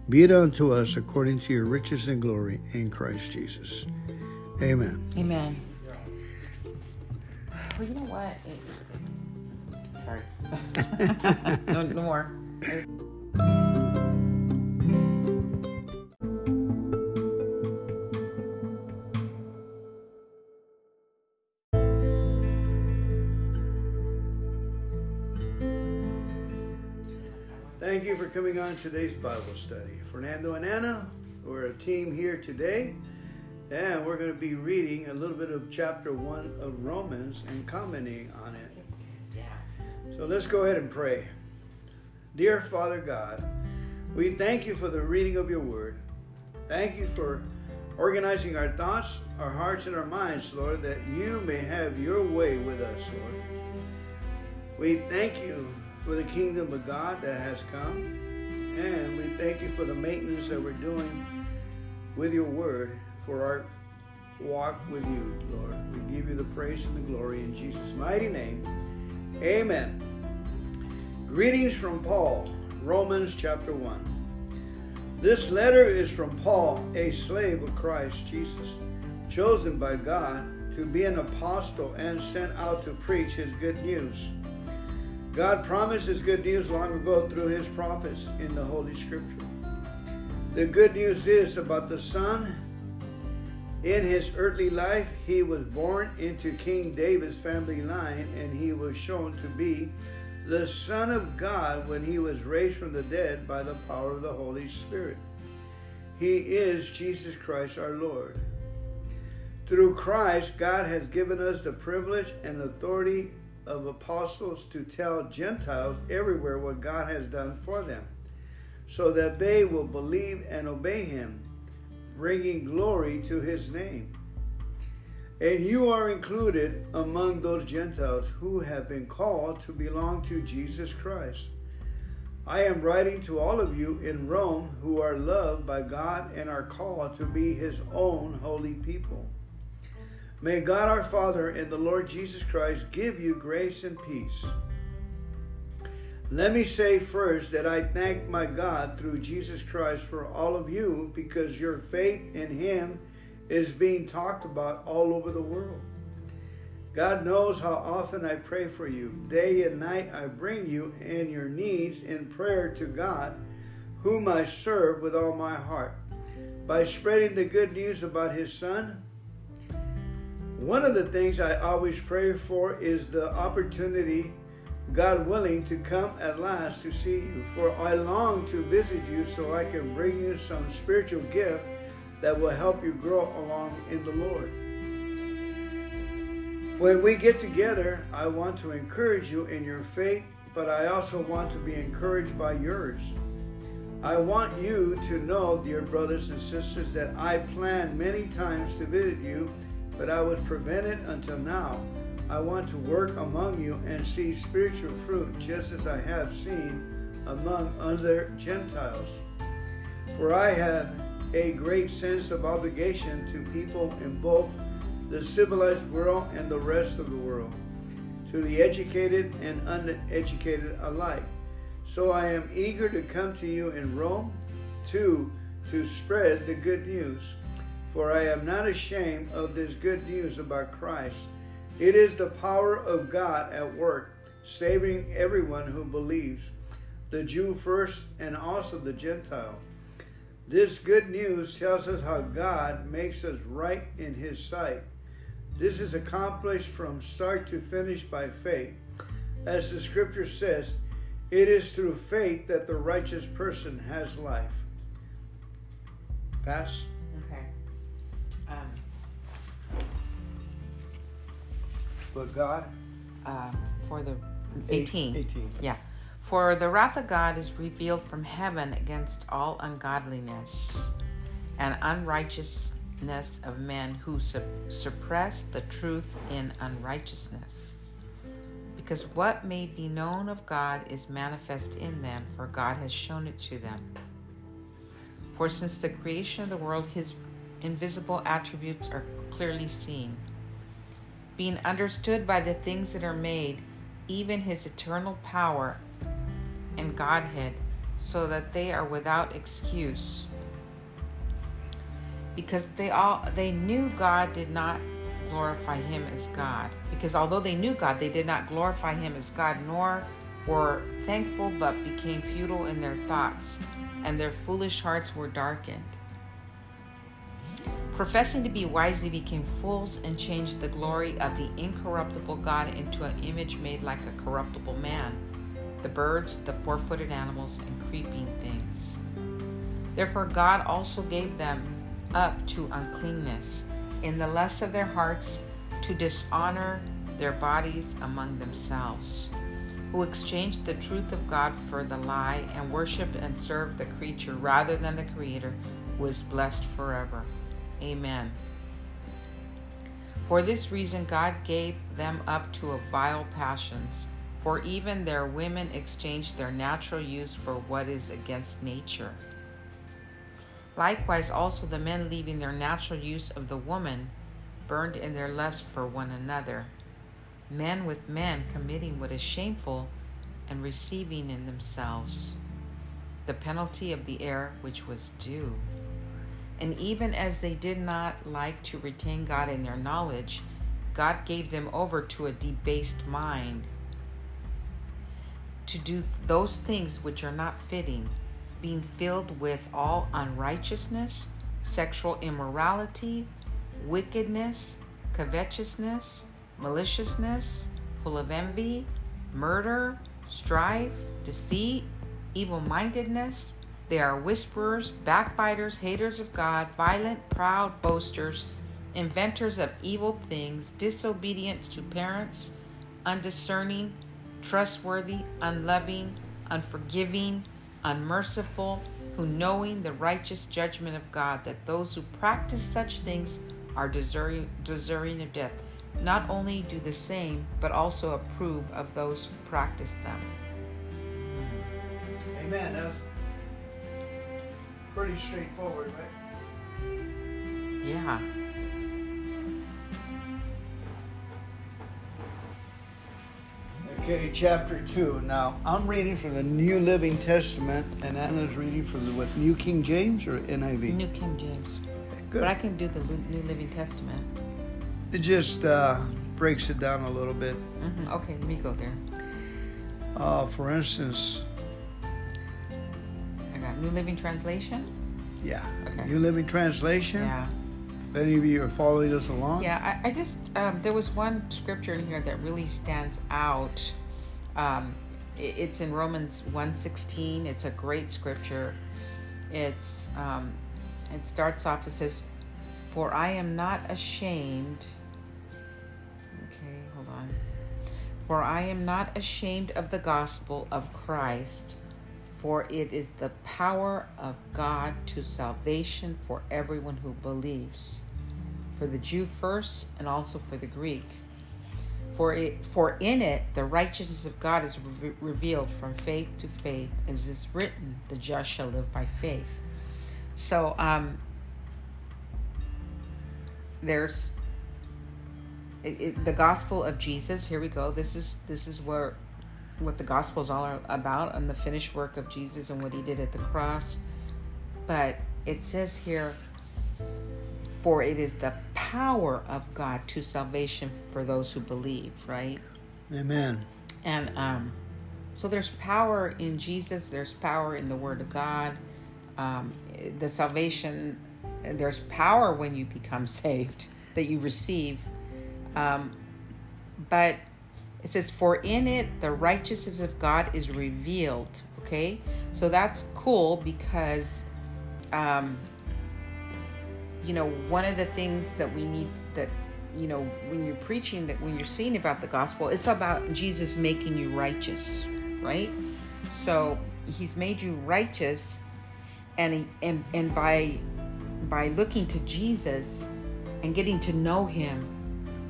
Be it unto us according to your riches and glory in Christ Jesus. Amen. Amen. Well, you know what? It, sorry. no, no more. Thank you for coming on today's Bible study. Fernando and Anna, we're a team here today. And we're going to be reading a little bit of chapter 1 of Romans and commenting on it. So let's go ahead and pray. Dear Father God, we thank you for the reading of your word. Thank you for organizing our thoughts, our hearts, and our minds, Lord, that you may have your way with us, Lord. We thank you for the kingdom of God that has come, and we thank you for the maintenance that we're doing with your word for our walk with you, Lord. We give you the praise and the glory in Jesus' mighty name. Amen. Greetings from Paul, Romans chapter 1. This letter is from Paul, a slave of Christ Jesus, chosen by God to be an apostle and sent out to preach his good news. God promised his good news long ago through his prophets in the Holy Scripture. The good news is about the Son in his earthly life, he was born into King David's family line, and he was shown to be the Son of God when he was raised from the dead by the power of the Holy Spirit. He is Jesus Christ our Lord. Through Christ, God has given us the privilege and authority of apostles to tell Gentiles everywhere what God has done for them, so that they will believe and obey him bringing glory to his name. And you are included among those Gentiles who have been called to belong to Jesus Christ. I am writing to all of you in Rome who are loved by God and are called to be his own holy people. May God our Father and the Lord Jesus Christ give you grace and peace. Let me say first that I thank my God through Jesus Christ for all of you because your faith in Him is being talked about all over the world. God knows how often I pray for you. Day and night I bring you and your needs in prayer to God, whom I serve with all my heart. By spreading the good news about His Son, one of the things I always pray for is the opportunity God willing, to come at last to see you. For I long to visit you so I can bring you some spiritual gift that will help you grow along in the Lord. When we get together, I want to encourage you in your faith, but I also want to be encouraged by yours. I want you to know, dear brothers and sisters, that I planned many times to visit you, but I was prevented until now I want to work among you and see spiritual fruit just as I have seen among other Gentiles. For I have a great sense of obligation to people in both the civilized world and the rest of the world, to the educated and uneducated alike. So I am eager to come to you in Rome, too, to spread the good news. For I am not ashamed of this good news about Christ. It is the power of God at work, saving everyone who believes, the Jew first and also the Gentile. This good news tells us how God makes us right in His sight. This is accomplished from start to finish by faith. As the scripture says, it is through faith that the righteous person has life. Pass. Um, But God, uh, for the 18. 18. Yeah. For the wrath of God is revealed from heaven against all ungodliness and unrighteousness of men who sup- suppress the truth in unrighteousness. Because what may be known of God is manifest in them, for God has shown it to them. For since the creation of the world, his invisible attributes are clearly seen, being understood by the things that are made, even his eternal power and Godhead, so that they are without excuse. Because they all they knew God did not glorify him as God. Because although they knew God, they did not glorify him as God, nor were thankful, but became futile in their thoughts, and their foolish hearts were darkened. Professing to be wise, they became fools and changed the glory of the incorruptible God into an image made like a corruptible man, the birds, the four footed animals, and creeping things. Therefore, God also gave them up to uncleanness in the lust of their hearts to dishonor their bodies among themselves, who exchanged the truth of God for the lie and worshiped and served the creature rather than the Creator, who is blessed forever. Amen. For this reason, God gave them up to vile passions. For even their women exchanged their natural use for what is against nature. Likewise, also the men leaving their natural use of the woman burned in their lust for one another, men with men committing what is shameful and receiving in themselves the penalty of the error which was due. And even as they did not like to retain God in their knowledge, God gave them over to a debased mind to do those things which are not fitting, being filled with all unrighteousness, sexual immorality, wickedness, covetousness, maliciousness, full of envy, murder, strife, deceit, evil mindedness. They are whisperers, backbiters, haters of God, violent, proud, boasters, inventors of evil things, disobedient to parents, undiscerning, trustworthy, unloving, unforgiving, unmerciful, who knowing the righteous judgment of God, that those who practice such things are deserving, deserving of death, not only do the same, but also approve of those who practice them. Amen. That's pretty straightforward, right? Yeah. Okay, chapter 2. Now, I'm reading from the New Living Testament, and Anna's reading from the what, New King James or NIV? New King James. Good. But I can do the New Living Testament. It just uh, breaks it down a little bit. hmm Okay, let me go there. Uh, for instance, Got New Living Translation. yeah, Okay. New Living Translation. Yeah. If any of you are following us along. Yeah, I, I just um, there was one scripture in here that really stands out. Um, it, it's in Romans 1.16. It's a great scripture. It's um, it starts off. It says, "For I am not ashamed." Okay, hold on. For I am not ashamed of the gospel of Christ, for it is the power of God to salvation for everyone who believes, for the Jew first and also for the Greek. For it, for in it the righteousness of God is re- revealed from faith to faith, as is written, "The just shall live by faith." So um, there's it, it, the gospel of Jesus. Here we go. This is this is where what the gospel is all about and the finished work of Jesus and what he did at the cross. But it says here, for it is the power of God to salvation for those who believe, right? Amen. And um, so there's power in Jesus, there's power in the Word of God. Um, the salvation, there's power when you become saved that you receive. Um, but it says, For in it the righteousness of God is revealed. Okay? So that's cool because, um, you know, one of the things that we need that, you know, when you're preaching, that when you're seeing about the gospel, it's about Jesus making you righteous, right? So he's made you righteous, and, he, and, and by, by looking to Jesus and getting to know him,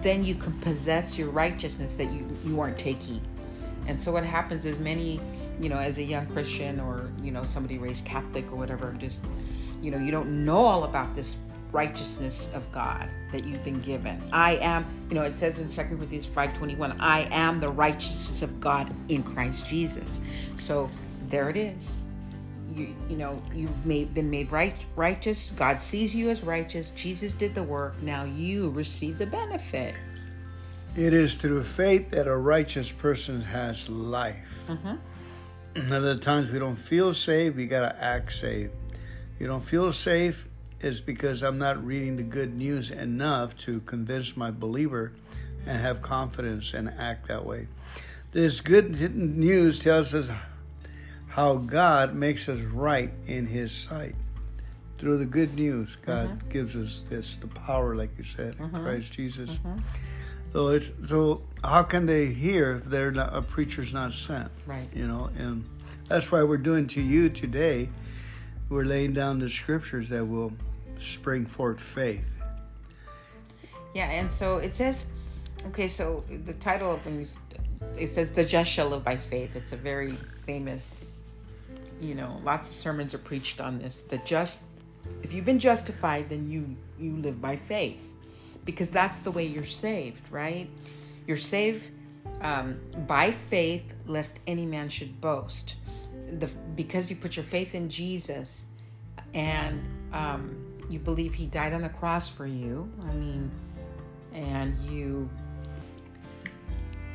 then you can possess your righteousness that you, you aren't taking. And so what happens is many, you know, as a young Christian or, you know, somebody raised Catholic or whatever, just, you know, you don't know all about this righteousness of God that you've been given. I am, you know, it says in 2 Corinthians 5:21, I am the righteousness of God in Christ Jesus. So there it is. You, you know you've made, been made right righteous god sees you as righteous jesus did the work now you receive the benefit It is through faith that a righteous person has life. mm-hmm. Other times we don't feel safe, we gotta act safe. You don't feel safe is because I'm not reading the good news enough to convince my believer and have confidence and act that way. This good news tells us how God makes us right in His sight. Through the good news, God gives us this, the power, like you said, in Mhm. Christ Jesus. Mhm. So it's so how can they hear if they're not, a preacher's not sent? right You know, and that's why we're doing to you today. We're laying down the scriptures that will spring forth faith. Yeah, and so it says, okay, so the title of when you, it says, "The just shall live by faith." It's a very famous, you know, lots of sermons are preached on this. That just, if you've been justified, then you you live by faith, because that's the way you're saved, right? You're saved um, by faith, lest any man should boast. The because you put your faith in Jesus, and um, you believe He died on the cross for you. I mean and you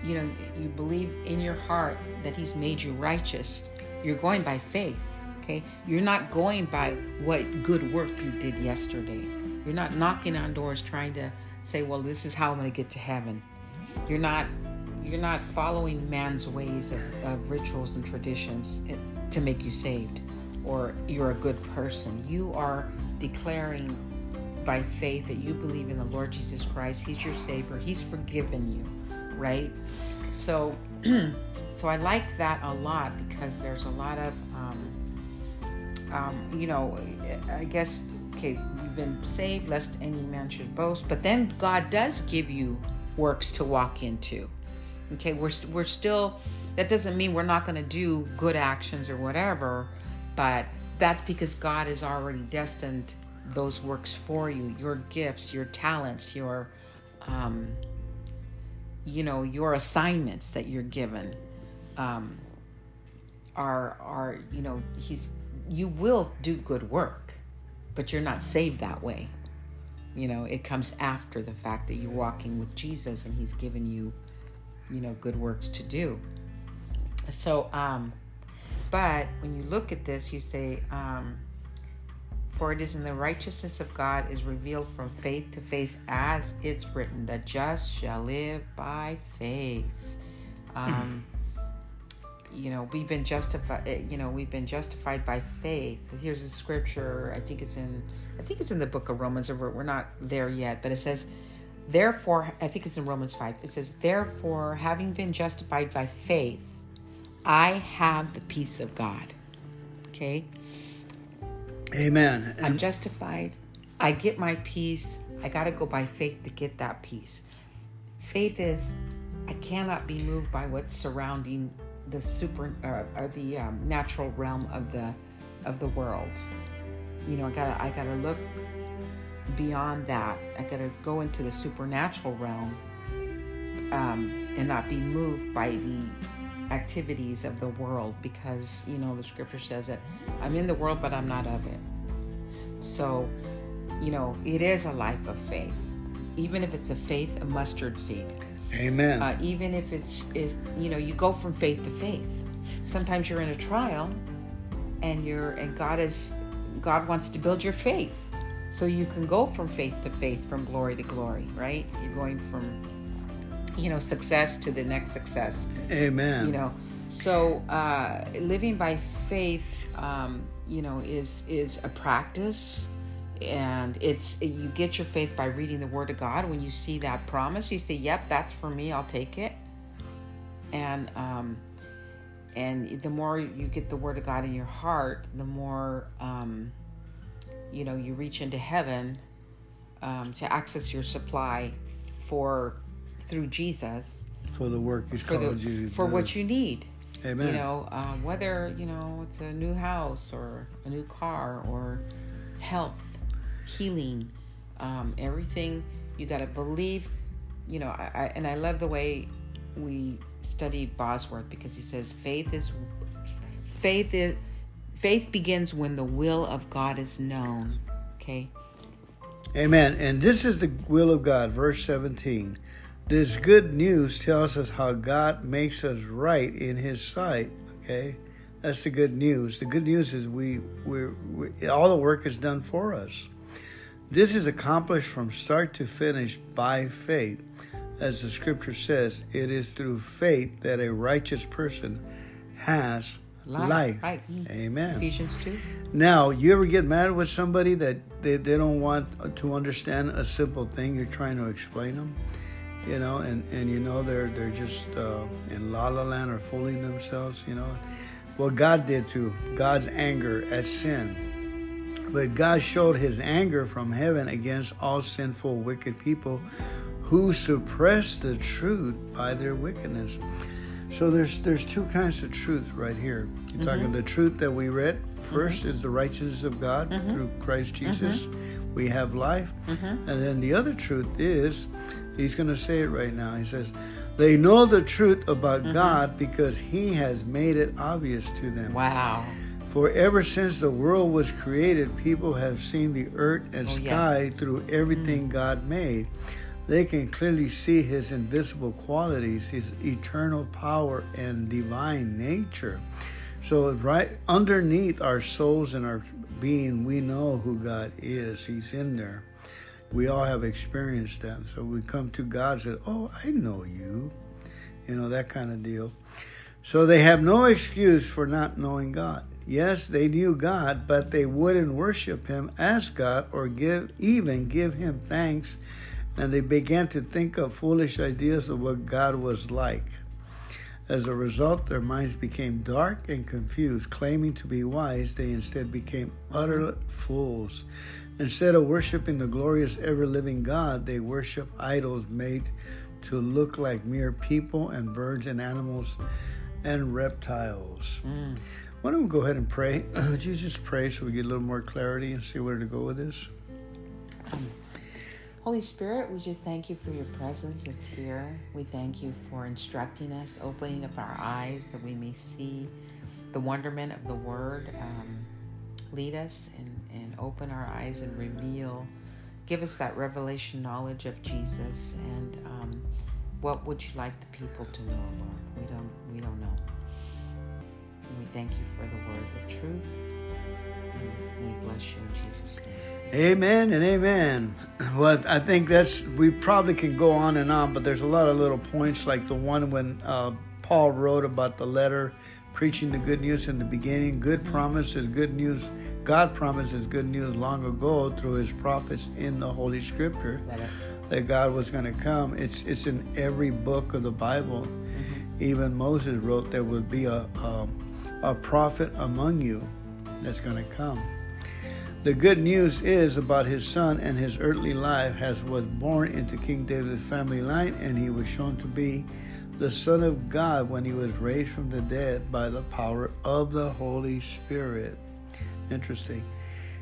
you know you believe in your heart that he's made you righteous you're going by faith okay you're not going by what good work you did yesterday you're not knocking on doors trying to say well this is how i'm going to get to heaven you're not you're not following man's ways of, of rituals and traditions eh, to make you saved or you're a good person you are declaring by faith that you believe in the Lord Jesus Christ. He's your Savior. He's forgiven you, right? So, so I like that a lot because there's a lot of, um, um, you know, I guess, okay, you've been saved, lest any man should boast. But then God does give you works to walk into. Okay, we're we're still. That doesn't mean we're not going to do good actions or whatever, but that's because God has already destined those works for you your gifts your talents your um, you know your assignments that you're given um, are are you know he's you will do good work but you're not saved that way you know it comes after the fact that you're walking with jesus and he's given you you know good works to do so um but when you look at this you say um for it is in the righteousness of God is revealed from faith to faith, as it's written, the just shall live by faith. Um, you know, we've been justified. Eh, you know, we've been justified by faith. Here's a scripture. I think it's in. I think it's in the book of Romans. Or we're, not there yet, but it says, "Therefore," I think it's in Romans five. It says, "Therefore, having been justified by faith, I have the peace of God." Okay. Amen. I'm justified. I get my peace. I got to go by faith to get that peace. Faith is I cannot be moved by what's surrounding the super uh, or the um, natural realm of the of the world. you know, I gotta I gotta look beyond that. I gotta go into the supernatural realm um, and not be moved by the activities of the world because you know the scripture says that I'm in the world but I'm not of it. So, you know, it is a life of faith, even if it's a faith a mustard seed. Amen. Uh, even if it's is you know you go from faith to faith. Sometimes you're in a trial, and you're and God is God wants to build your faith, so you can go from faith to faith, from glory to glory. Right? You're going from you know success to the next success. Amen. You know, so uh, living by faith, um, you know, is is a practice and it's you get your faith by reading the word of god. When you see that promise you say yep that's for me. I'll take it. And um and the more you get the word of god in your heart the more um you know you reach into heaven um, to access your supply for through jesus. For the work He's for called the you for what you need. Amen. you know um, whether you know it's a new house or a new car or health healing um, everything you got to believe you know I, I, and i love the way we study bosworth because he says faith is faith is faith begins when the will of god is known okay Amen. And this is the will of God, verse 17. This good news tells us how God makes us right in His sight. Okay, that's the good news. The good news is we, we, we all the work is done for us. This is accomplished from start to finish by faith, as the Scripture says. It is through faith that a righteous person has Life, life. right. Mm. Amen. ephesians 2 Now, you ever get mad with somebody that they, they don't want to understand a simple thing you're trying to explain them? You know, and, and you know they're they're just uh, in la la land or fooling themselves. You know, what God did to God's anger at sin, but God showed His anger from heaven against all sinful, wicked people who suppress the truth by their wickedness. So there's there's two kinds of truth right here. You're mm-hmm. talking the truth that we read mm-hmm. 1st is the righteousness of God mm-hmm. through Christ Jesus. We have life, and then the other truth is, he's going to say it right now. He says, they know the truth about God because He has made it obvious to them. wow For ever since the world was created, people have seen the earth and Oh, yes. sky through everything mm. God made. They can clearly see His invisible qualities, His eternal power, and divine nature. So, right underneath our souls and our being, we know who God is. He's in there. We all have experienced that. So, we come to God and say, Oh, I know you. You know, that kind of deal. So they have no excuse for not knowing God. Yes, they knew God, but they wouldn't worship him as God or give even give him thanks, and they began to think of foolish ideas of what God was like. As a result, their minds became dark and confused. Claiming to be wise, they instead became utter fools. Instead of worshiping the glorious, ever living God, they worship idols made to look like mere people and birds and animals and reptiles. Mm. Why don't we go ahead and pray? Would you just pray so we get a little more clarity and see where to go with this? Holy Spirit, we just thank you for your presence that's here. We thank you for instructing us, opening up our eyes that we may see the wonderment of the Word. Um, lead us and, and open our eyes and reveal, give us that revelation knowledge of Jesus. And um, what would you like the people to know, Lord? We don't we don't know. Thank you for the word of truth. And we bless you in Jesus' name. Amen and amen. Well, I think that's we probably can go on and on, but there's a lot of little points like the one when uh, Paul wrote about the letter preaching the good news in the beginning. Good promise is good news. God promises good news long ago through His prophets in the Holy Scripture That that God was going to come. It's it's in every book of the Bible. Even Moses wrote there would be a um, a prophet among you that's going to come. The good news is about his son and his earthly life has was born into King David's family line and he was shown to be the son of God when he was raised from the dead by the power of the Holy Spirit. Interesting.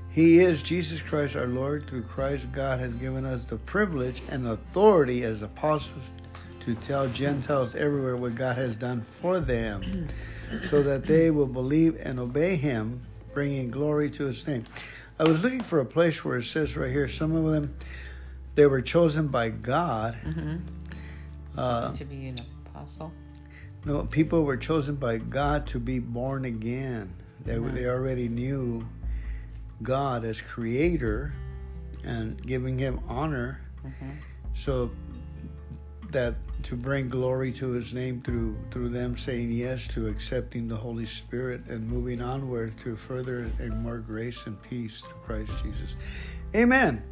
He is Jesus Christ our Lord. Through Christ, God has given us the privilege and authority as apostles to tell Gentiles everywhere what God has done for them so that they will believe and obey Him, bringing glory to His name. I was looking for a place where it says right here, some of them, they were chosen by God. Mm-hmm. Uh, to be an apostle. no, people were chosen by God to be born again. They, Mhm. they already knew God as creator and giving Him honor. Mm-hmm. So that to bring glory to his name through through them saying yes to accepting the Holy Spirit and moving onward to further and more grace and peace through Christ Jesus. Amen.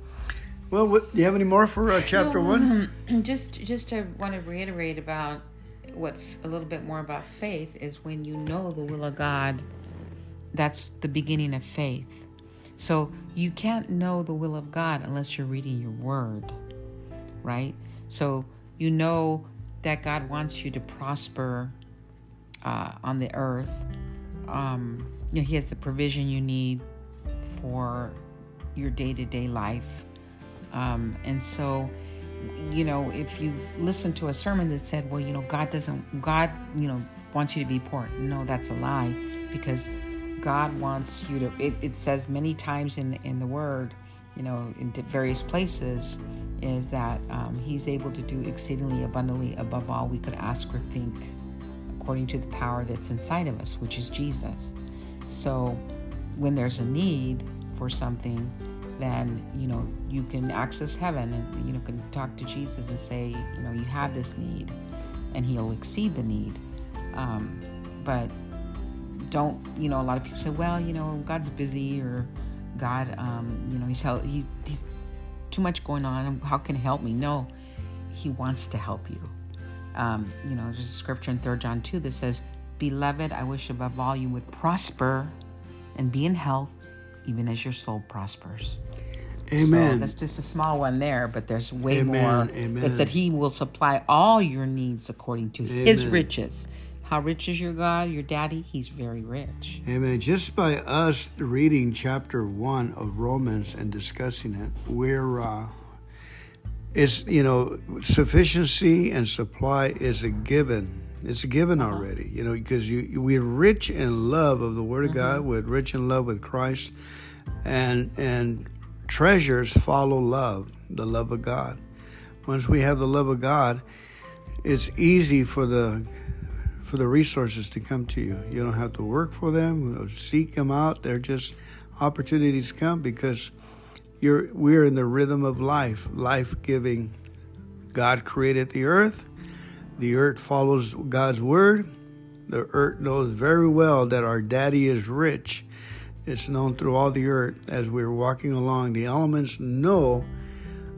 Well, what, do you have any more for uh, chapter No, one? Just, just to want to reiterate about what a little bit more about faith is when you know the will of God. That's the beginning of faith. So you can't know the will of God unless you're reading your Word, right? So you know that God wants you to prosper uh, on the earth. Um, you know, He has the provision you need for your day-to-day life. Um, and so, you know, if you've listened to a sermon that said, well, you know, God doesn't, God, you know, wants you to be poor. No, that's a lie because God wants you to, it, it says many times in, in the word, you know, in various places, is that um, He's able to do exceedingly abundantly above all we could ask or think, according to the power that's inside of us, which is Jesus. So when there's a need for something, then you know you can access heaven and you know can talk to Jesus and say, you know, you have this need, and He'll exceed the need. Um, but don't you know? A lot of people say, well, you know, God's busy or God, um, you know, He's held, he, he's too much going on. How can He help me? No, He wants to help you. Um, you know, there's a scripture in Third John two that says, "Beloved, I wish above all you would prosper and be in health, even as your soul prospers." Amen. So that's just a small one there, but there's way Amen, more. amen. It said He will supply all your needs according to His riches. How rich is your God, your daddy? He's very rich. Amen. Just by us reading chapter one of Romans and discussing it, we're uh, it's you know sufficiency and supply is a given. It's a given Uh-huh. already. You know because you we're rich in love of the Word of God. Mm-hmm. We're rich in love with Christ, and and treasures follow love, the love of God. Once we have the love of God, it's easy for the for the resources to come to you. You don't have to work for them, seek them out. They're just opportunities come because you're we're in the rhythm of life, life giving. God created the earth. The earth follows God's word. The earth knows very well that our daddy is rich. It's known through all the earth as we're walking along. The elements know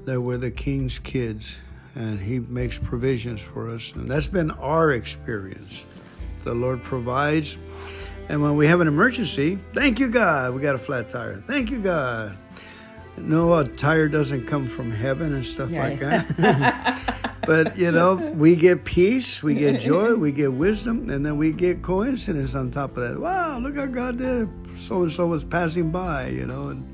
that we're the king's kids and he makes provisions for us. And that's been our experience. The Lord provides. And when we have an emergency, thank you, God, we got a flat tire. Thank you, God. No, a tire doesn't come from heaven and stuff like that. but, you know, we get peace, we get joy, we get wisdom, and then we get coincidence on top of that. Wow, look how God did. So and so was passing by, you know, and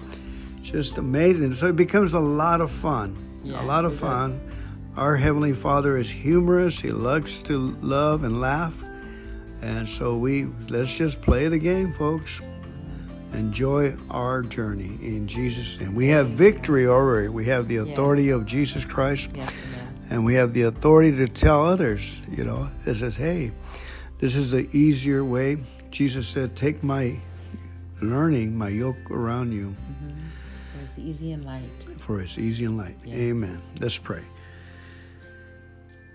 just amazing. So it becomes a lot of fun. Yeah, a lot of fun. does. Our Heavenly Father is humorous. He loves to love and laugh. And so we let's just play the game, folks. Enjoy our journey in Jesus' name. We have victory already. We have the authority of Jesus Christ, Yes, and we have the authority to tell others. You know, it says, "Hey, this is the easier way." Jesus said, "Take my learning, my yoke around you, Mhm. It's easy and light. for it's easy and light." Yeah. Amen. Let's pray.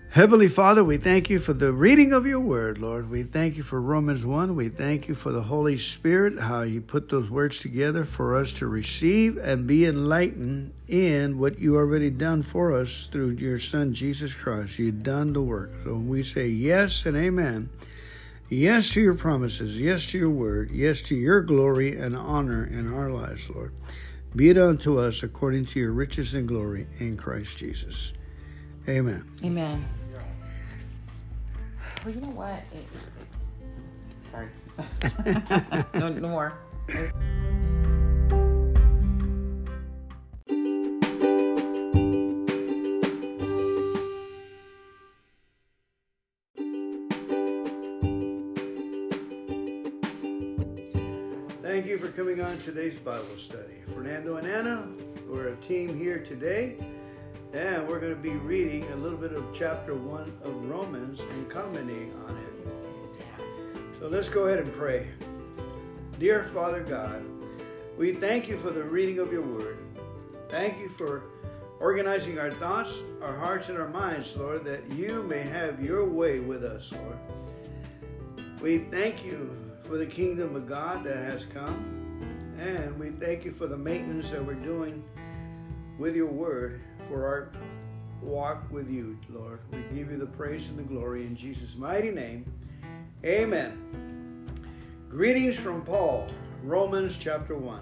Heavenly Father, we thank you for the reading of your word, Lord. We thank you for Romans 1. We thank you for the Holy Spirit, how you put those words together for us to receive and be enlightened in what you already done for us through your Son, Jesus Christ. You've done the work. So we say yes and amen. Yes to your promises. Yes to your word. Yes to your glory and honor in our lives, Lord. Be it unto us according to your riches and glory in Christ Jesus. Amen. Amen. Well, you know what? It, it, sorry. no, no more. Thank you for coming on today's Bible study. Fernando and Anna, we're a team here today and we're going to be reading a little bit of chapter 1 of Romans and commenting on it. So let's go ahead and pray. Dear Father God, we thank you for the reading of your word. Thank you for organizing our thoughts, our hearts, and our minds, Lord, that you may have your way with us, Lord. We thank you for the kingdom of God that has come. And we thank you for the maintenance that we're doing with your word for our walk with you, Lord. We give you the praise and the glory in Jesus' mighty name. Amen. Greetings from Paul, Romans chapter 1.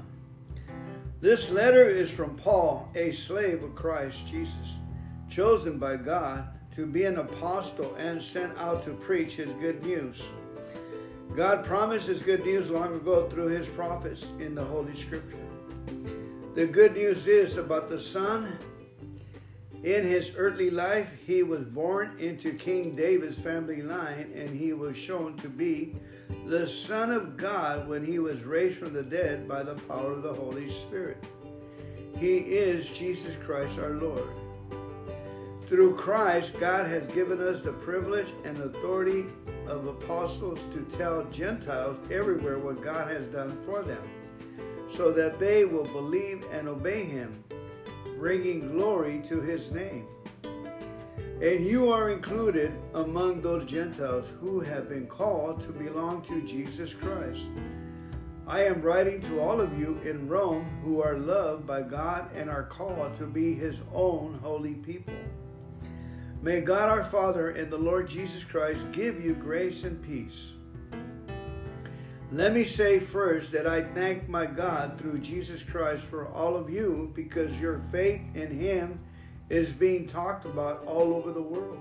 This letter is from Paul, a slave of Christ Jesus, chosen by God to be an apostle and sent out to preach his good news God promised His good news long ago through His prophets in the Holy Scripture. The good news is about the Son. In his earthly life, he was born into King David's family line, and he was shown to be the Son of God when he was raised from the dead by the power of the Holy Spirit. He is Jesus Christ our Lord. Through Christ, God has given us the privilege and authority of apostles to tell Gentiles everywhere what God has done for them, so that they will believe and obey Him, bringing glory to His name. And you are included among those Gentiles who have been called to belong to Jesus Christ. I am writing to all of you in Rome who are loved by God and are called to be His own holy people. May God our Father and the Lord Jesus Christ give you grace and peace. Let me say first that I thank my God through Jesus Christ for all of you because your faith in Him is being talked about all over the world.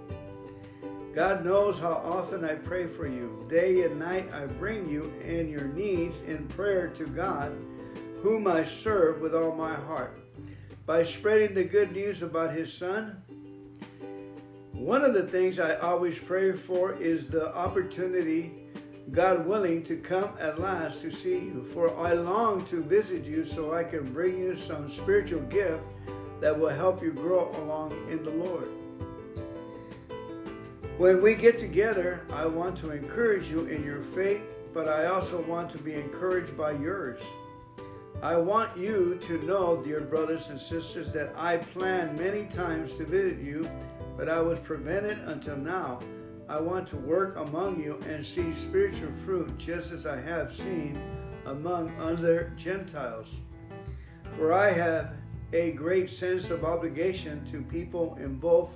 God knows how often I pray for you. Day and night I bring you and your needs in prayer to God, whom I serve with all my heart. By spreading the good news about His Son, one of the things I always pray for is the opportunity, God willing, to come at last to see you. For I long to visit you so I can bring you some spiritual gift that will help you grow along in the Lord. When we get together, I want to encourage you in your faith, but I also want to be encouraged by yours. I want you to know, dear brothers and sisters, that I planned many times to visit you but I was prevented until now. I want to work among you and see spiritual fruit just as I have seen among other Gentiles. For I have a great sense of obligation to people in both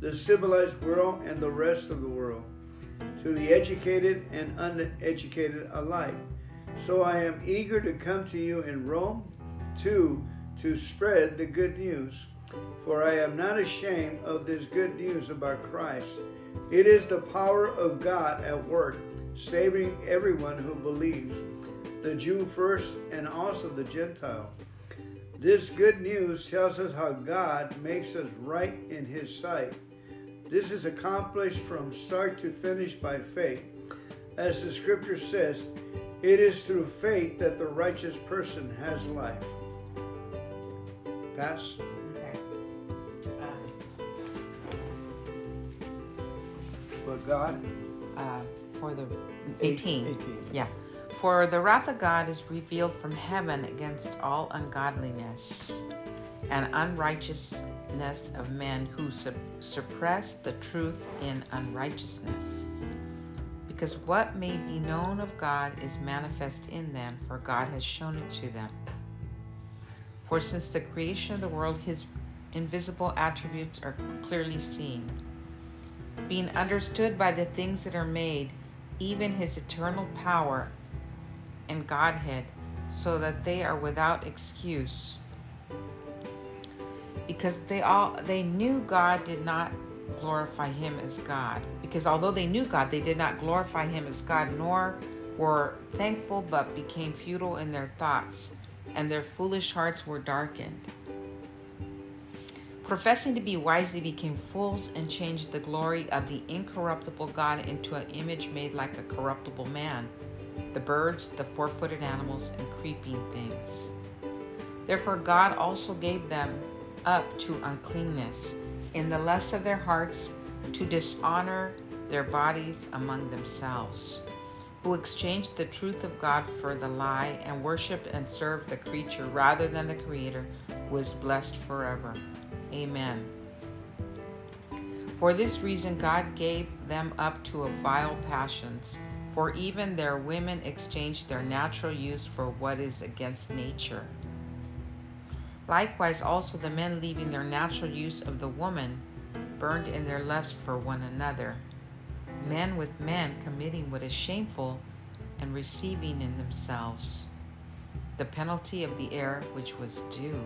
the civilized world and the rest of the world, to the educated and uneducated alike. So I am eager to come to you in Rome, too, to spread the good news for I am not ashamed of this good news about Christ. It is the power of God at work, saving everyone who believes, the Jew first and also the Gentile. This good news tells us how God makes us right in His sight. This is accomplished from start to finish by faith. As the scripture says, it is through faith that the righteous person has life. Pass. God? Uh, for the 18. 18. Yeah. For the wrath of God is revealed from heaven against all ungodliness and unrighteousness of men who su- suppress the truth in unrighteousness. Because what may be known of God is manifest in them, for God has shown it to them. For since the creation of the world, his invisible attributes are clearly seen being understood by the things that are made, even his eternal power and Godhead, so that they are without excuse. Because they all they knew God did not glorify him as God. Because although they knew God, they did not glorify him as God, nor were thankful, but became futile in their thoughts, and their foolish hearts were darkened professing to be wise, they became fools and changed the glory of the incorruptible God into an image made like a corruptible man, the birds, the four footed animals, and creeping things. Therefore, God also gave them up to uncleanness in the lust of their hearts to dishonor their bodies among themselves, who exchanged the truth of God for the lie and worshiped and served the creature rather than the Creator, who is blessed forever. Amen. For this reason, God gave them up to vile passions for even their women exchanged their natural use for what is against nature. Likewise, also the men leaving their natural use of the woman burned in their lust for one another, men with men committing what is shameful and receiving in themselves the penalty of the error which was due.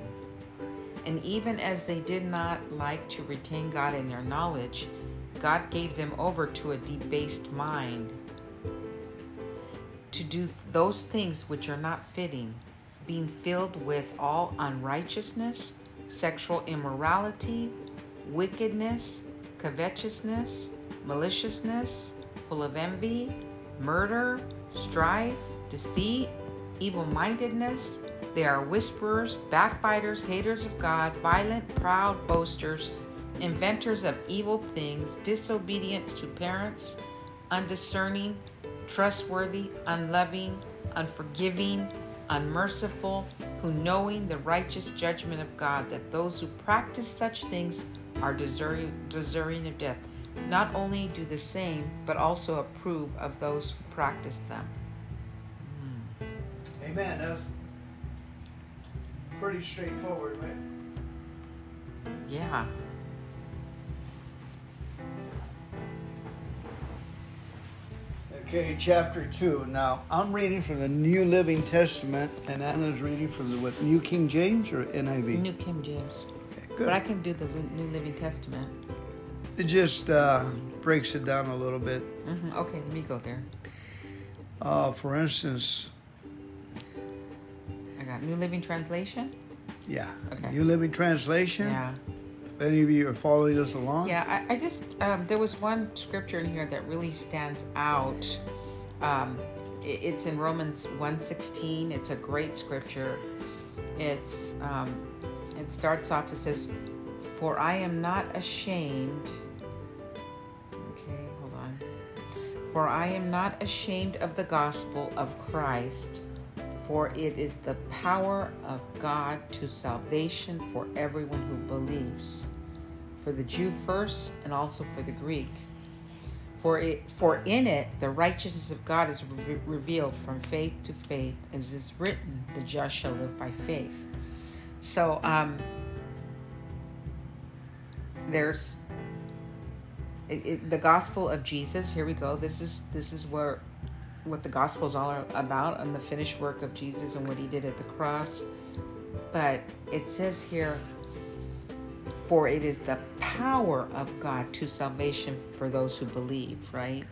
And even as they did not like to retain God in their knowledge, God gave them over to a debased mind to do those things which are not fitting, being filled with all unrighteousness, sexual immorality, wickedness, covetousness, maliciousness, full of envy, murder, strife, deceit, evil mindedness. They are whisperers, backbiters, haters of God, violent, proud, boasters, inventors of evil things, disobedient to parents, undiscerning trustworthy, unloving, unforgiving, unmerciful, who knowing the righteous judgment of God, that those who practice such things are deserving, of death, not only do the same, but also approve of those who practice them. Amen. That's pretty straightforward, right? Yeah. Okay, chapter 2. Now, I'm reading from the New Living Testament, and Anna's reading from the what, New King James or NIV? New King James. Okay, good. But I can do the New Living Testament. It just uh, breaks it down a little bit. Mm-hmm. Okay, let me go there. Uh, for instance, New Living Translation. Yeah. Okay. New Living Translation. Yeah any of you are following us along? Yeah, I, I just um, there was one scripture in here that really stands out. Um, it, it's in Romans 1:16. It's a great scripture. It's um, it starts off. It says, "For I am not ashamed." Okay, hold on. For I am not ashamed of the gospel of Christ for it is the power of God to salvation for everyone who believes, for the Jew first and also for the Greek. For it, for in it the righteousness of God is re- revealed from faith to faith, as is written, "The just shall live by faith." So, um, there's it, it, the gospel of Jesus. Here we go. This is this is where what the gospel is all about and the finished work of Jesus and what he did at the cross. But it says here, for it is the power of God to salvation for those who believe, right?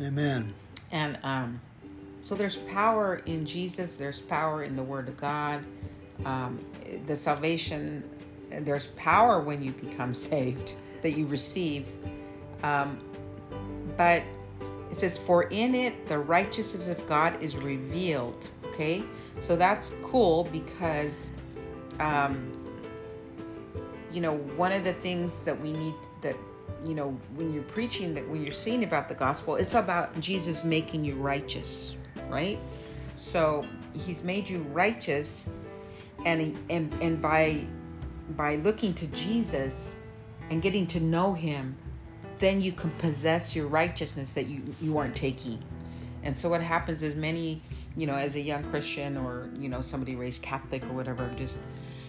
Amen. And um, so there's power in Jesus, there's power in the Word of God. Um, the salvation, there's power when you become saved that you receive. Um, but it says, For in it the righteousness of God is revealed. Okay? So that's cool because, um, you know, one of the things that we need that, you know, when you're preaching, that when you're saying about the gospel, it's about Jesus making you righteous, right? So he's made you righteous, and, and, and by, by looking to Jesus and getting to know him, then you can possess your righteousness that you, you aren't taking. And so what happens is many, you know, as a young Christian or, you know, somebody raised Catholic or whatever, just,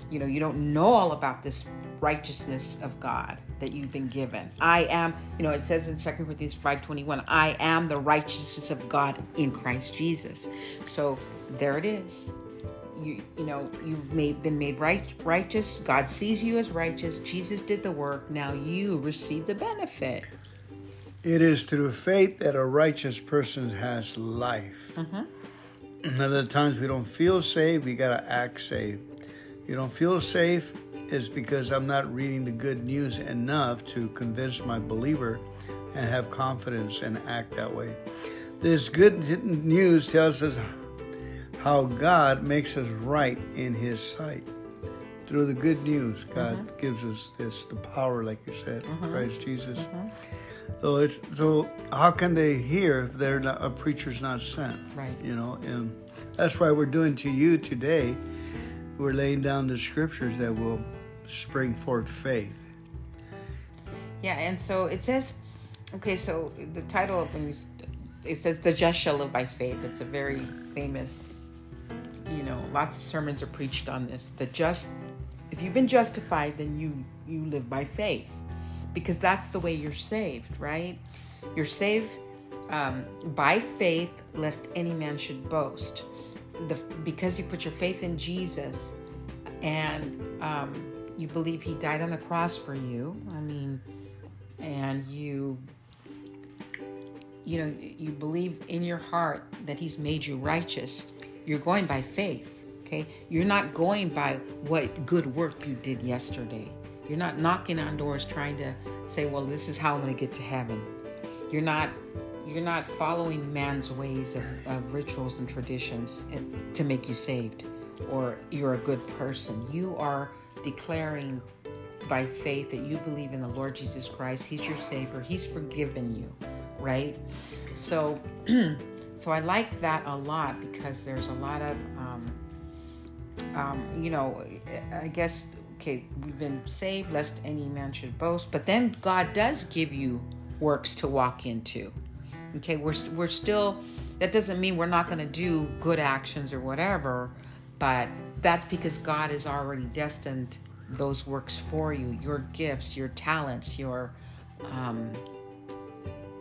you know, you don't know all about this righteousness of God that you've been given. I am, you know, it says in 2 Corinthians 5.21, I am the righteousness of God in Christ Jesus. So there it is you you know you've made been made right righteous. God sees you as righteous. Jesus did the work. Now you receive the benefit. It is through faith that a righteous person has life. Mm-hmm. other times we don't feel safe we got to act safe you don't feel safe is because i'm not reading the good news enough to convince my believer and have confidence and act that way. This good news tells us how God makes us right in His sight. Through the good news, God mm-hmm. gives us this the power, like you said, mm-hmm. Christ Jesus. Mm-hmm. So it's so how can they hear if they're not a preacher's not sent? Right. You know, and that's why we're doing to you today. We're laying down the scriptures that will spring forth faith. Yeah, and so it says, okay, so the title of when you it says the just shall live by faith. It's a very famous, you know, lots of sermons are preached on this. That just, if you've been justified, then you you live by faith because that's the way you're saved, right? You're saved um, by faith, lest any man should boast. The, because you put your faith in Jesus and um, you believe he died on the cross for you. I mean, and you you know you believe in your heart that he's made you righteous you're going by faith okay you're not going by what good work you did yesterday you're not knocking on doors trying to say, well, this is how I'm going to get to heaven. You're not you're not following man's ways of, of rituals and traditions eh, to make you saved or you're a good person. You are declaring by faith that you believe in the Lord Jesus Christ. He's your Savior. He's forgiven you, right? So, so I like that a lot because there's a lot of, um, um, you know, I guess okay, we've been saved lest any man should boast. But then God does give you works to walk into. Okay, we're we're still. That doesn't mean we're not going to do good actions or whatever, but that's because God has already destined those works for you. Your gifts, your talents, your, um,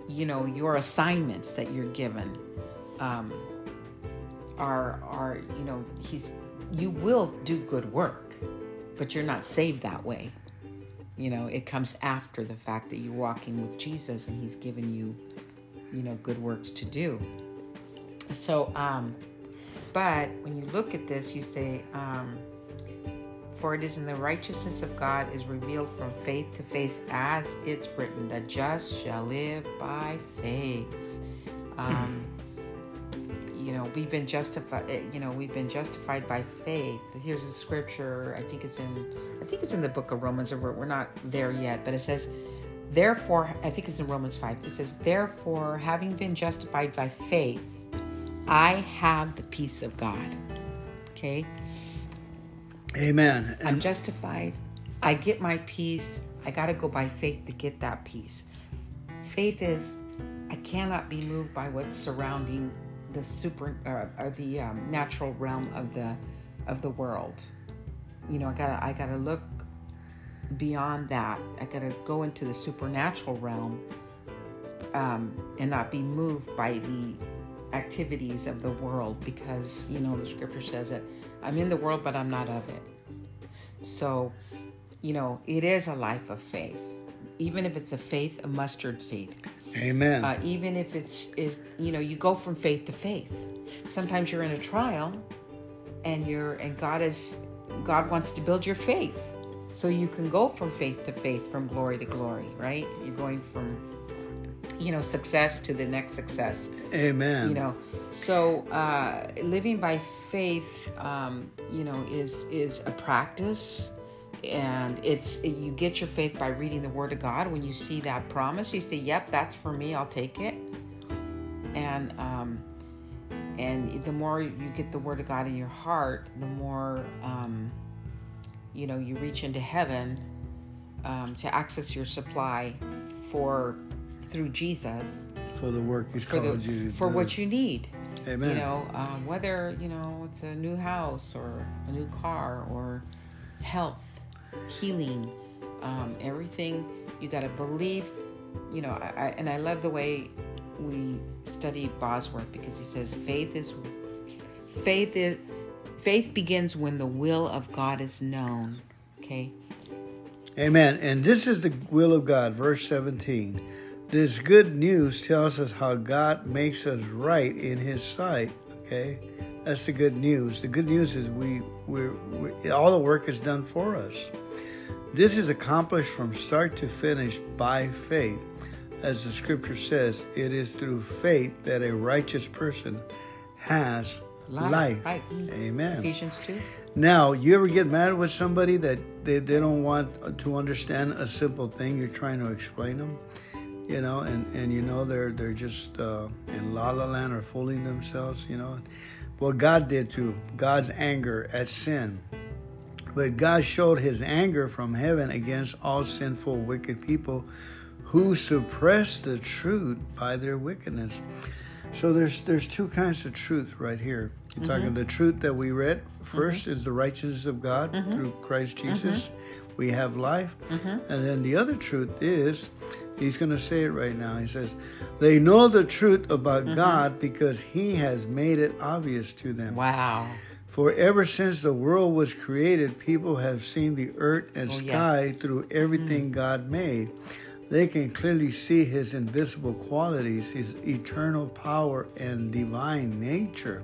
you know, your assignments that you're given, um, are are you know He's you will do good work but you're not saved that way. You know, it comes after the fact that you're walking with Jesus and He's given you, you know, good works to do. So, um, but when you look at this, you say, um, for it is in the righteousness of God is revealed from faith to faith, as it's written, the just shall live by faith. Um, you know we've been justified eh, you know we've been justified by faith. Here's a scripture i think it's in i think it's in the book of romans or we're, we're not there yet but it says therefore i think it's in romans 5 it says therefore having been justified by faith i have the peace of god. Okay? Amen. I'm justified. I get my peace. I got to go by faith to get that peace. Faith is i cannot be moved by what's surrounding the super uh, or the um, natural realm of the of the world. You know, I gotta I gotta look beyond that. I gotta go into the supernatural realm um, and not be moved by the activities of the world because you know the scripture says it. I'm in the world, but I'm not of it. So, you know, it is a life of faith, even if it's a faith, a mustard seed. Amen. Uh, even if it's is you know you go from faith to faith. Sometimes you're in a trial, and you're and God is God wants to build your faith, so you can go from faith to faith, from glory to glory. Right? You're going from you know success to the next success. Amen. You know, so uh, living by faith, um, you know, is is a practice and it's you get your faith by reading the word of god. When you see that promise you say yep that's for me. I'll take it. And um and the more you get the word of god in your heart the more um you know you reach into heaven um, to access your supply for through jesus. For the work he's for called the, you for what you need. Amen. You know, um, whether you know it's a new house or a new car or health healing, um, everything. You got to believe. You know, I, I, and I love the way we study Bosworth because he says faith is faith is faith begins when the will of God is known. Okay. Amen. And this is the will of God, verse 17. This good news tells us how God makes us right in His sight. Okay, that's the good news. The good news is we we all the work is done for us. This is accomplished from start to finish by faith. as the scripture says, it is through faith that a righteous person has life. life. Right. Amen. Ephesians 2. Now, you ever get mad with somebody that they, they don't want to understand a simple thing you're trying to explain them? You know, and, and you know they're they're just uh, in la la land or fooling themselves, you know. What God did to God's anger at sin. But God showed his anger from heaven against all sinful, wicked people who suppress the truth by their wickedness. So there's there's two kinds of truth right here. You're mm-hmm. talking the truth that we read 1st mm-hmm. is the righteousness of God mm-hmm. through Christ Jesus. Mm-hmm. We have life, mm-hmm. and then the other truth is, he's going to say it right now. He says, they know the truth about mm-hmm. God because He has made it obvious to them. Wow. For ever since the world was created, people have seen the earth and oh, sky yes. through everything mm. God made they can clearly see his invisible qualities, his eternal power and divine nature.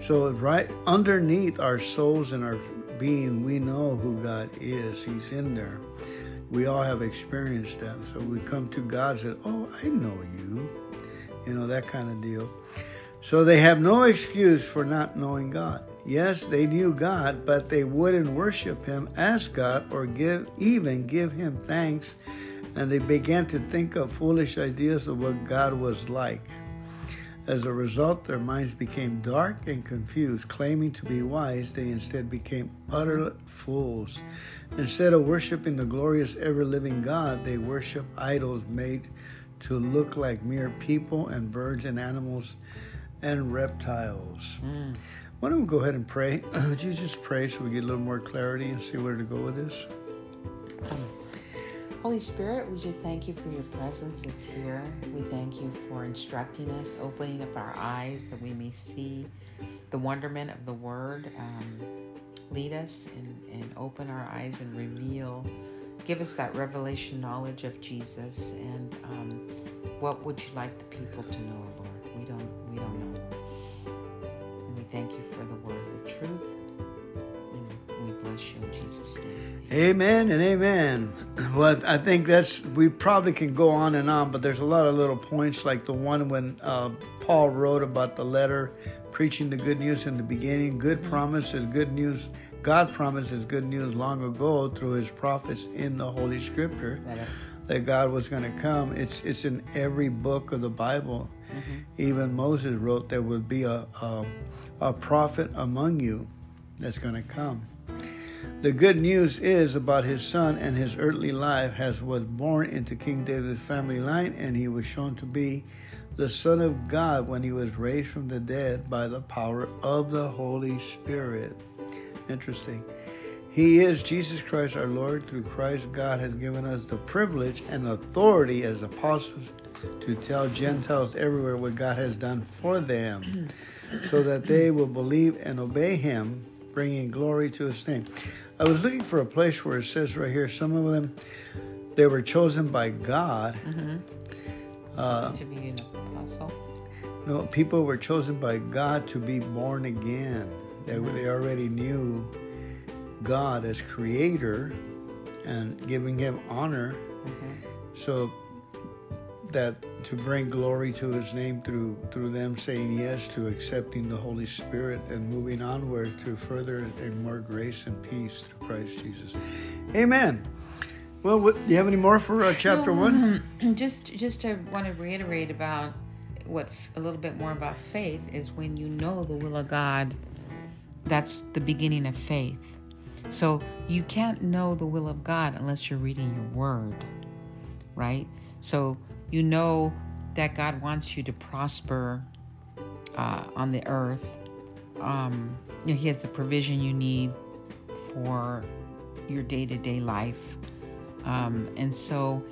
So, right underneath our souls and our being, we know who God is. He's in there. We all have experienced that. So we come to God and say, Oh, I know you. You know, that kind of deal. So they have no excuse for not knowing God. Yes, they knew God, but they wouldn't worship him as God or give even give him thanks and they began to think of foolish ideas of what God was like. As a result, their minds became dark and confused. Claiming to be wise, they instead became utter fools. Instead of worshiping the glorious, ever living God, they worship idols made to look like mere people and birds and animals and reptiles. Mm. Why don't we go ahead and pray? Would you just pray so we get a little more clarity and see where to go with this? Holy Spirit, we just thank you for your presence that's here. We thank you for instructing us, opening up our eyes that we may see the wonderment of the Word. Um, lead us and, and open our eyes and reveal, give us that revelation knowledge of Jesus. And um, what would you like the people to know, Lord? We don't, we don't know. Thank you for the Word, the truth We bless you in Jesus' name. Amen and amen. Well, I think that's, we probably can go on and on, but there's a lot of little points like the one when uh, Paul wrote about the letter preaching the good news in the beginning. Good mm-hmm. promise is good news. God promises good news long ago through his prophets in the Holy Scripture that God was going to come. It's it's in every book of the Bible. Mm-hmm. Even Moses wrote there would be a, a, a prophet among you that's going to come. The good news is about his son and his earthly life has was born into King David's family line and he was shown to be the son of God when he was raised from the dead by the power of the Holy Spirit. Interesting. He is Jesus Christ our Lord. Through Christ, God has given us the privilege and authority as apostles to tell Gentiles everywhere what God has done for them so that they will believe and obey him, bringing glory to his name. I was looking for a place where it says right here, some of them, they were chosen by God. Mm-hmm. Uh, to be an apostle. No, people were chosen by God to be born again. They, mm-hmm. they already knew God as creator and giving him honor. Mm-hmm. So that to bring glory to his name through through them saying yes to accepting the Holy Spirit and moving onward to further and more grace and peace through Christ Jesus. Amen. Well, what, do you have any more for uh, chapter no, one? Just, just to want to reiterate about what a little bit more about faith is when you know the will of God. That's the beginning of faith. So you can't know the will of God unless you're reading your Word, right? So you know that God wants you to prosper uh, on the earth. Um, you know, He has the provision you need for your day to day life. Um, and so,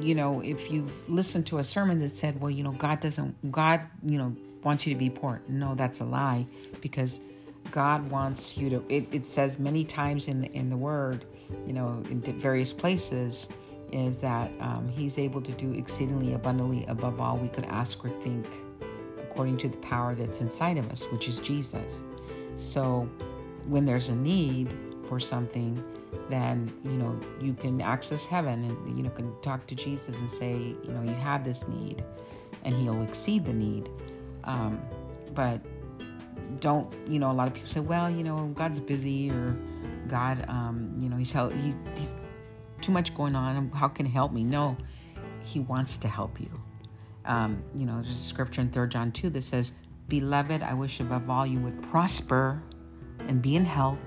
you know, if you listen to a sermon that said, well, you know, God doesn't, God, you know, wants you to be poor. No, that's a lie because God wants you to, it, it says many times in the, in the word, you know, in various places, is that um, He's able to do exceedingly abundantly above all we could ask or think, according to the power that's inside of us, which is Jesus. So when there's a need, for something, then you know you can access heaven and you know can talk to Jesus and say, you know, you have this need, and He'll exceed the need. Um, but don't you know? A lot of people say, well, you know, God's busy or God, um, you know, He's held, he, he's too much going on. How can He help me? No, He wants to help you. Um, you know, there's a scripture in 3 John 2 that says, Beloved, I wish above all you would prosper and be in health,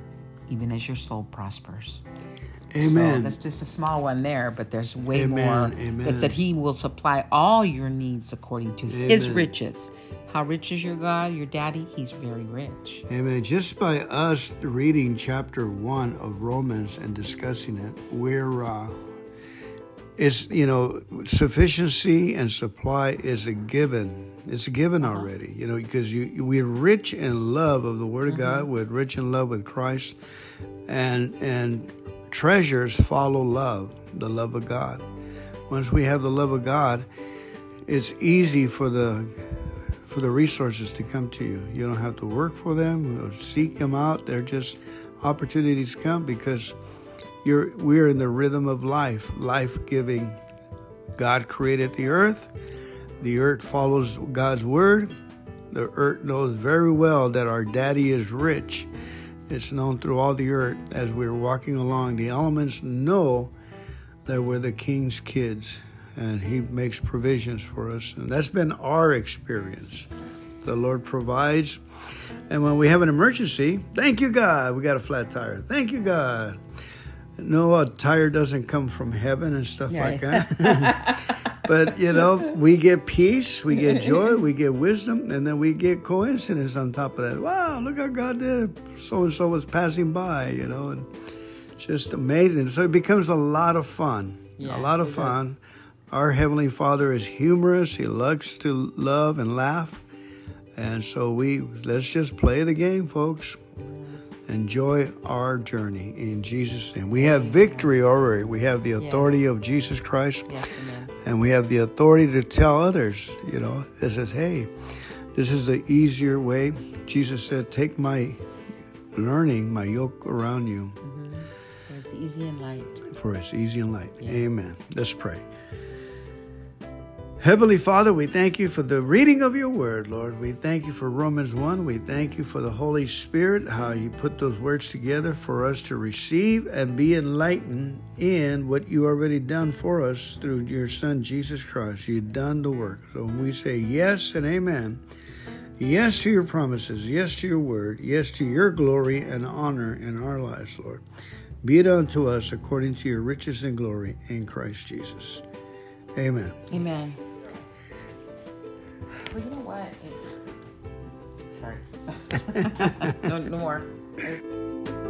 even as your soul prospers. Amen. So that's just a small one there, but there's way Amen. more. Amen. It's that He will supply all your needs according to His riches. How rich is your God, your daddy? He's very rich. Amen. Just by us reading chapter one of Romans and discussing it, we're uh, it's you know sufficiency and supply is a given. It's a given Uh-huh. already. You know because you we're rich in love of the Word of God. Mm-hmm. We're rich in love with Christ, and and treasures follow love, the love of God. Once we have the love of God, it's easy for the for the resources to come to you. You don't have to work for them or seek them out. They're just opportunities come because you're we're in the rhythm of life, life giving. God created the earth. The earth follows God's word. The earth knows very well that our daddy is rich. It's known through all the earth as we're walking along. The elements know that we're the king's kids and he makes provisions for us. And that's been our experience. The Lord provides. And when we have an emergency, thank you, God, we got a flat tire. Thank you, God. No, a tire doesn't come from heaven and stuff like that. but, you know, we get peace, we get joy, we get wisdom, and then we get coincidence on top of that. Wow, look how God did. So and so was passing by, you know, and it's just amazing. So it becomes a lot of fun. Yeah, a lot of fun. Our Heavenly Father is humorous. He loves to love and laugh. And so we let's just play the game, folks. Enjoy our journey in Jesus' name. We have victory already. We have the authority of Jesus Christ, Yes, and we have the authority to tell others. You know, it says, "Hey, this is the easier way." Jesus said, "Take my learning, my yoke around you, hmm It's easy and light. for it's easy and light." Yeah. Amen. Let's pray. Heavenly Father, we thank you for the reading of your word, Lord. We thank you for Romans 1. We thank you for the Holy Spirit, how you put those words together for us to receive and be enlightened in what you already done for us through your Son, Jesus Christ. You've done the work. So we say yes and amen. Yes to your promises. Yes to your word. Yes to your glory and honor in our lives, Lord. Be it unto us according to your riches and glory in Christ Jesus. Amen. Amen. Well, you know what? It- Sorry. no, no more.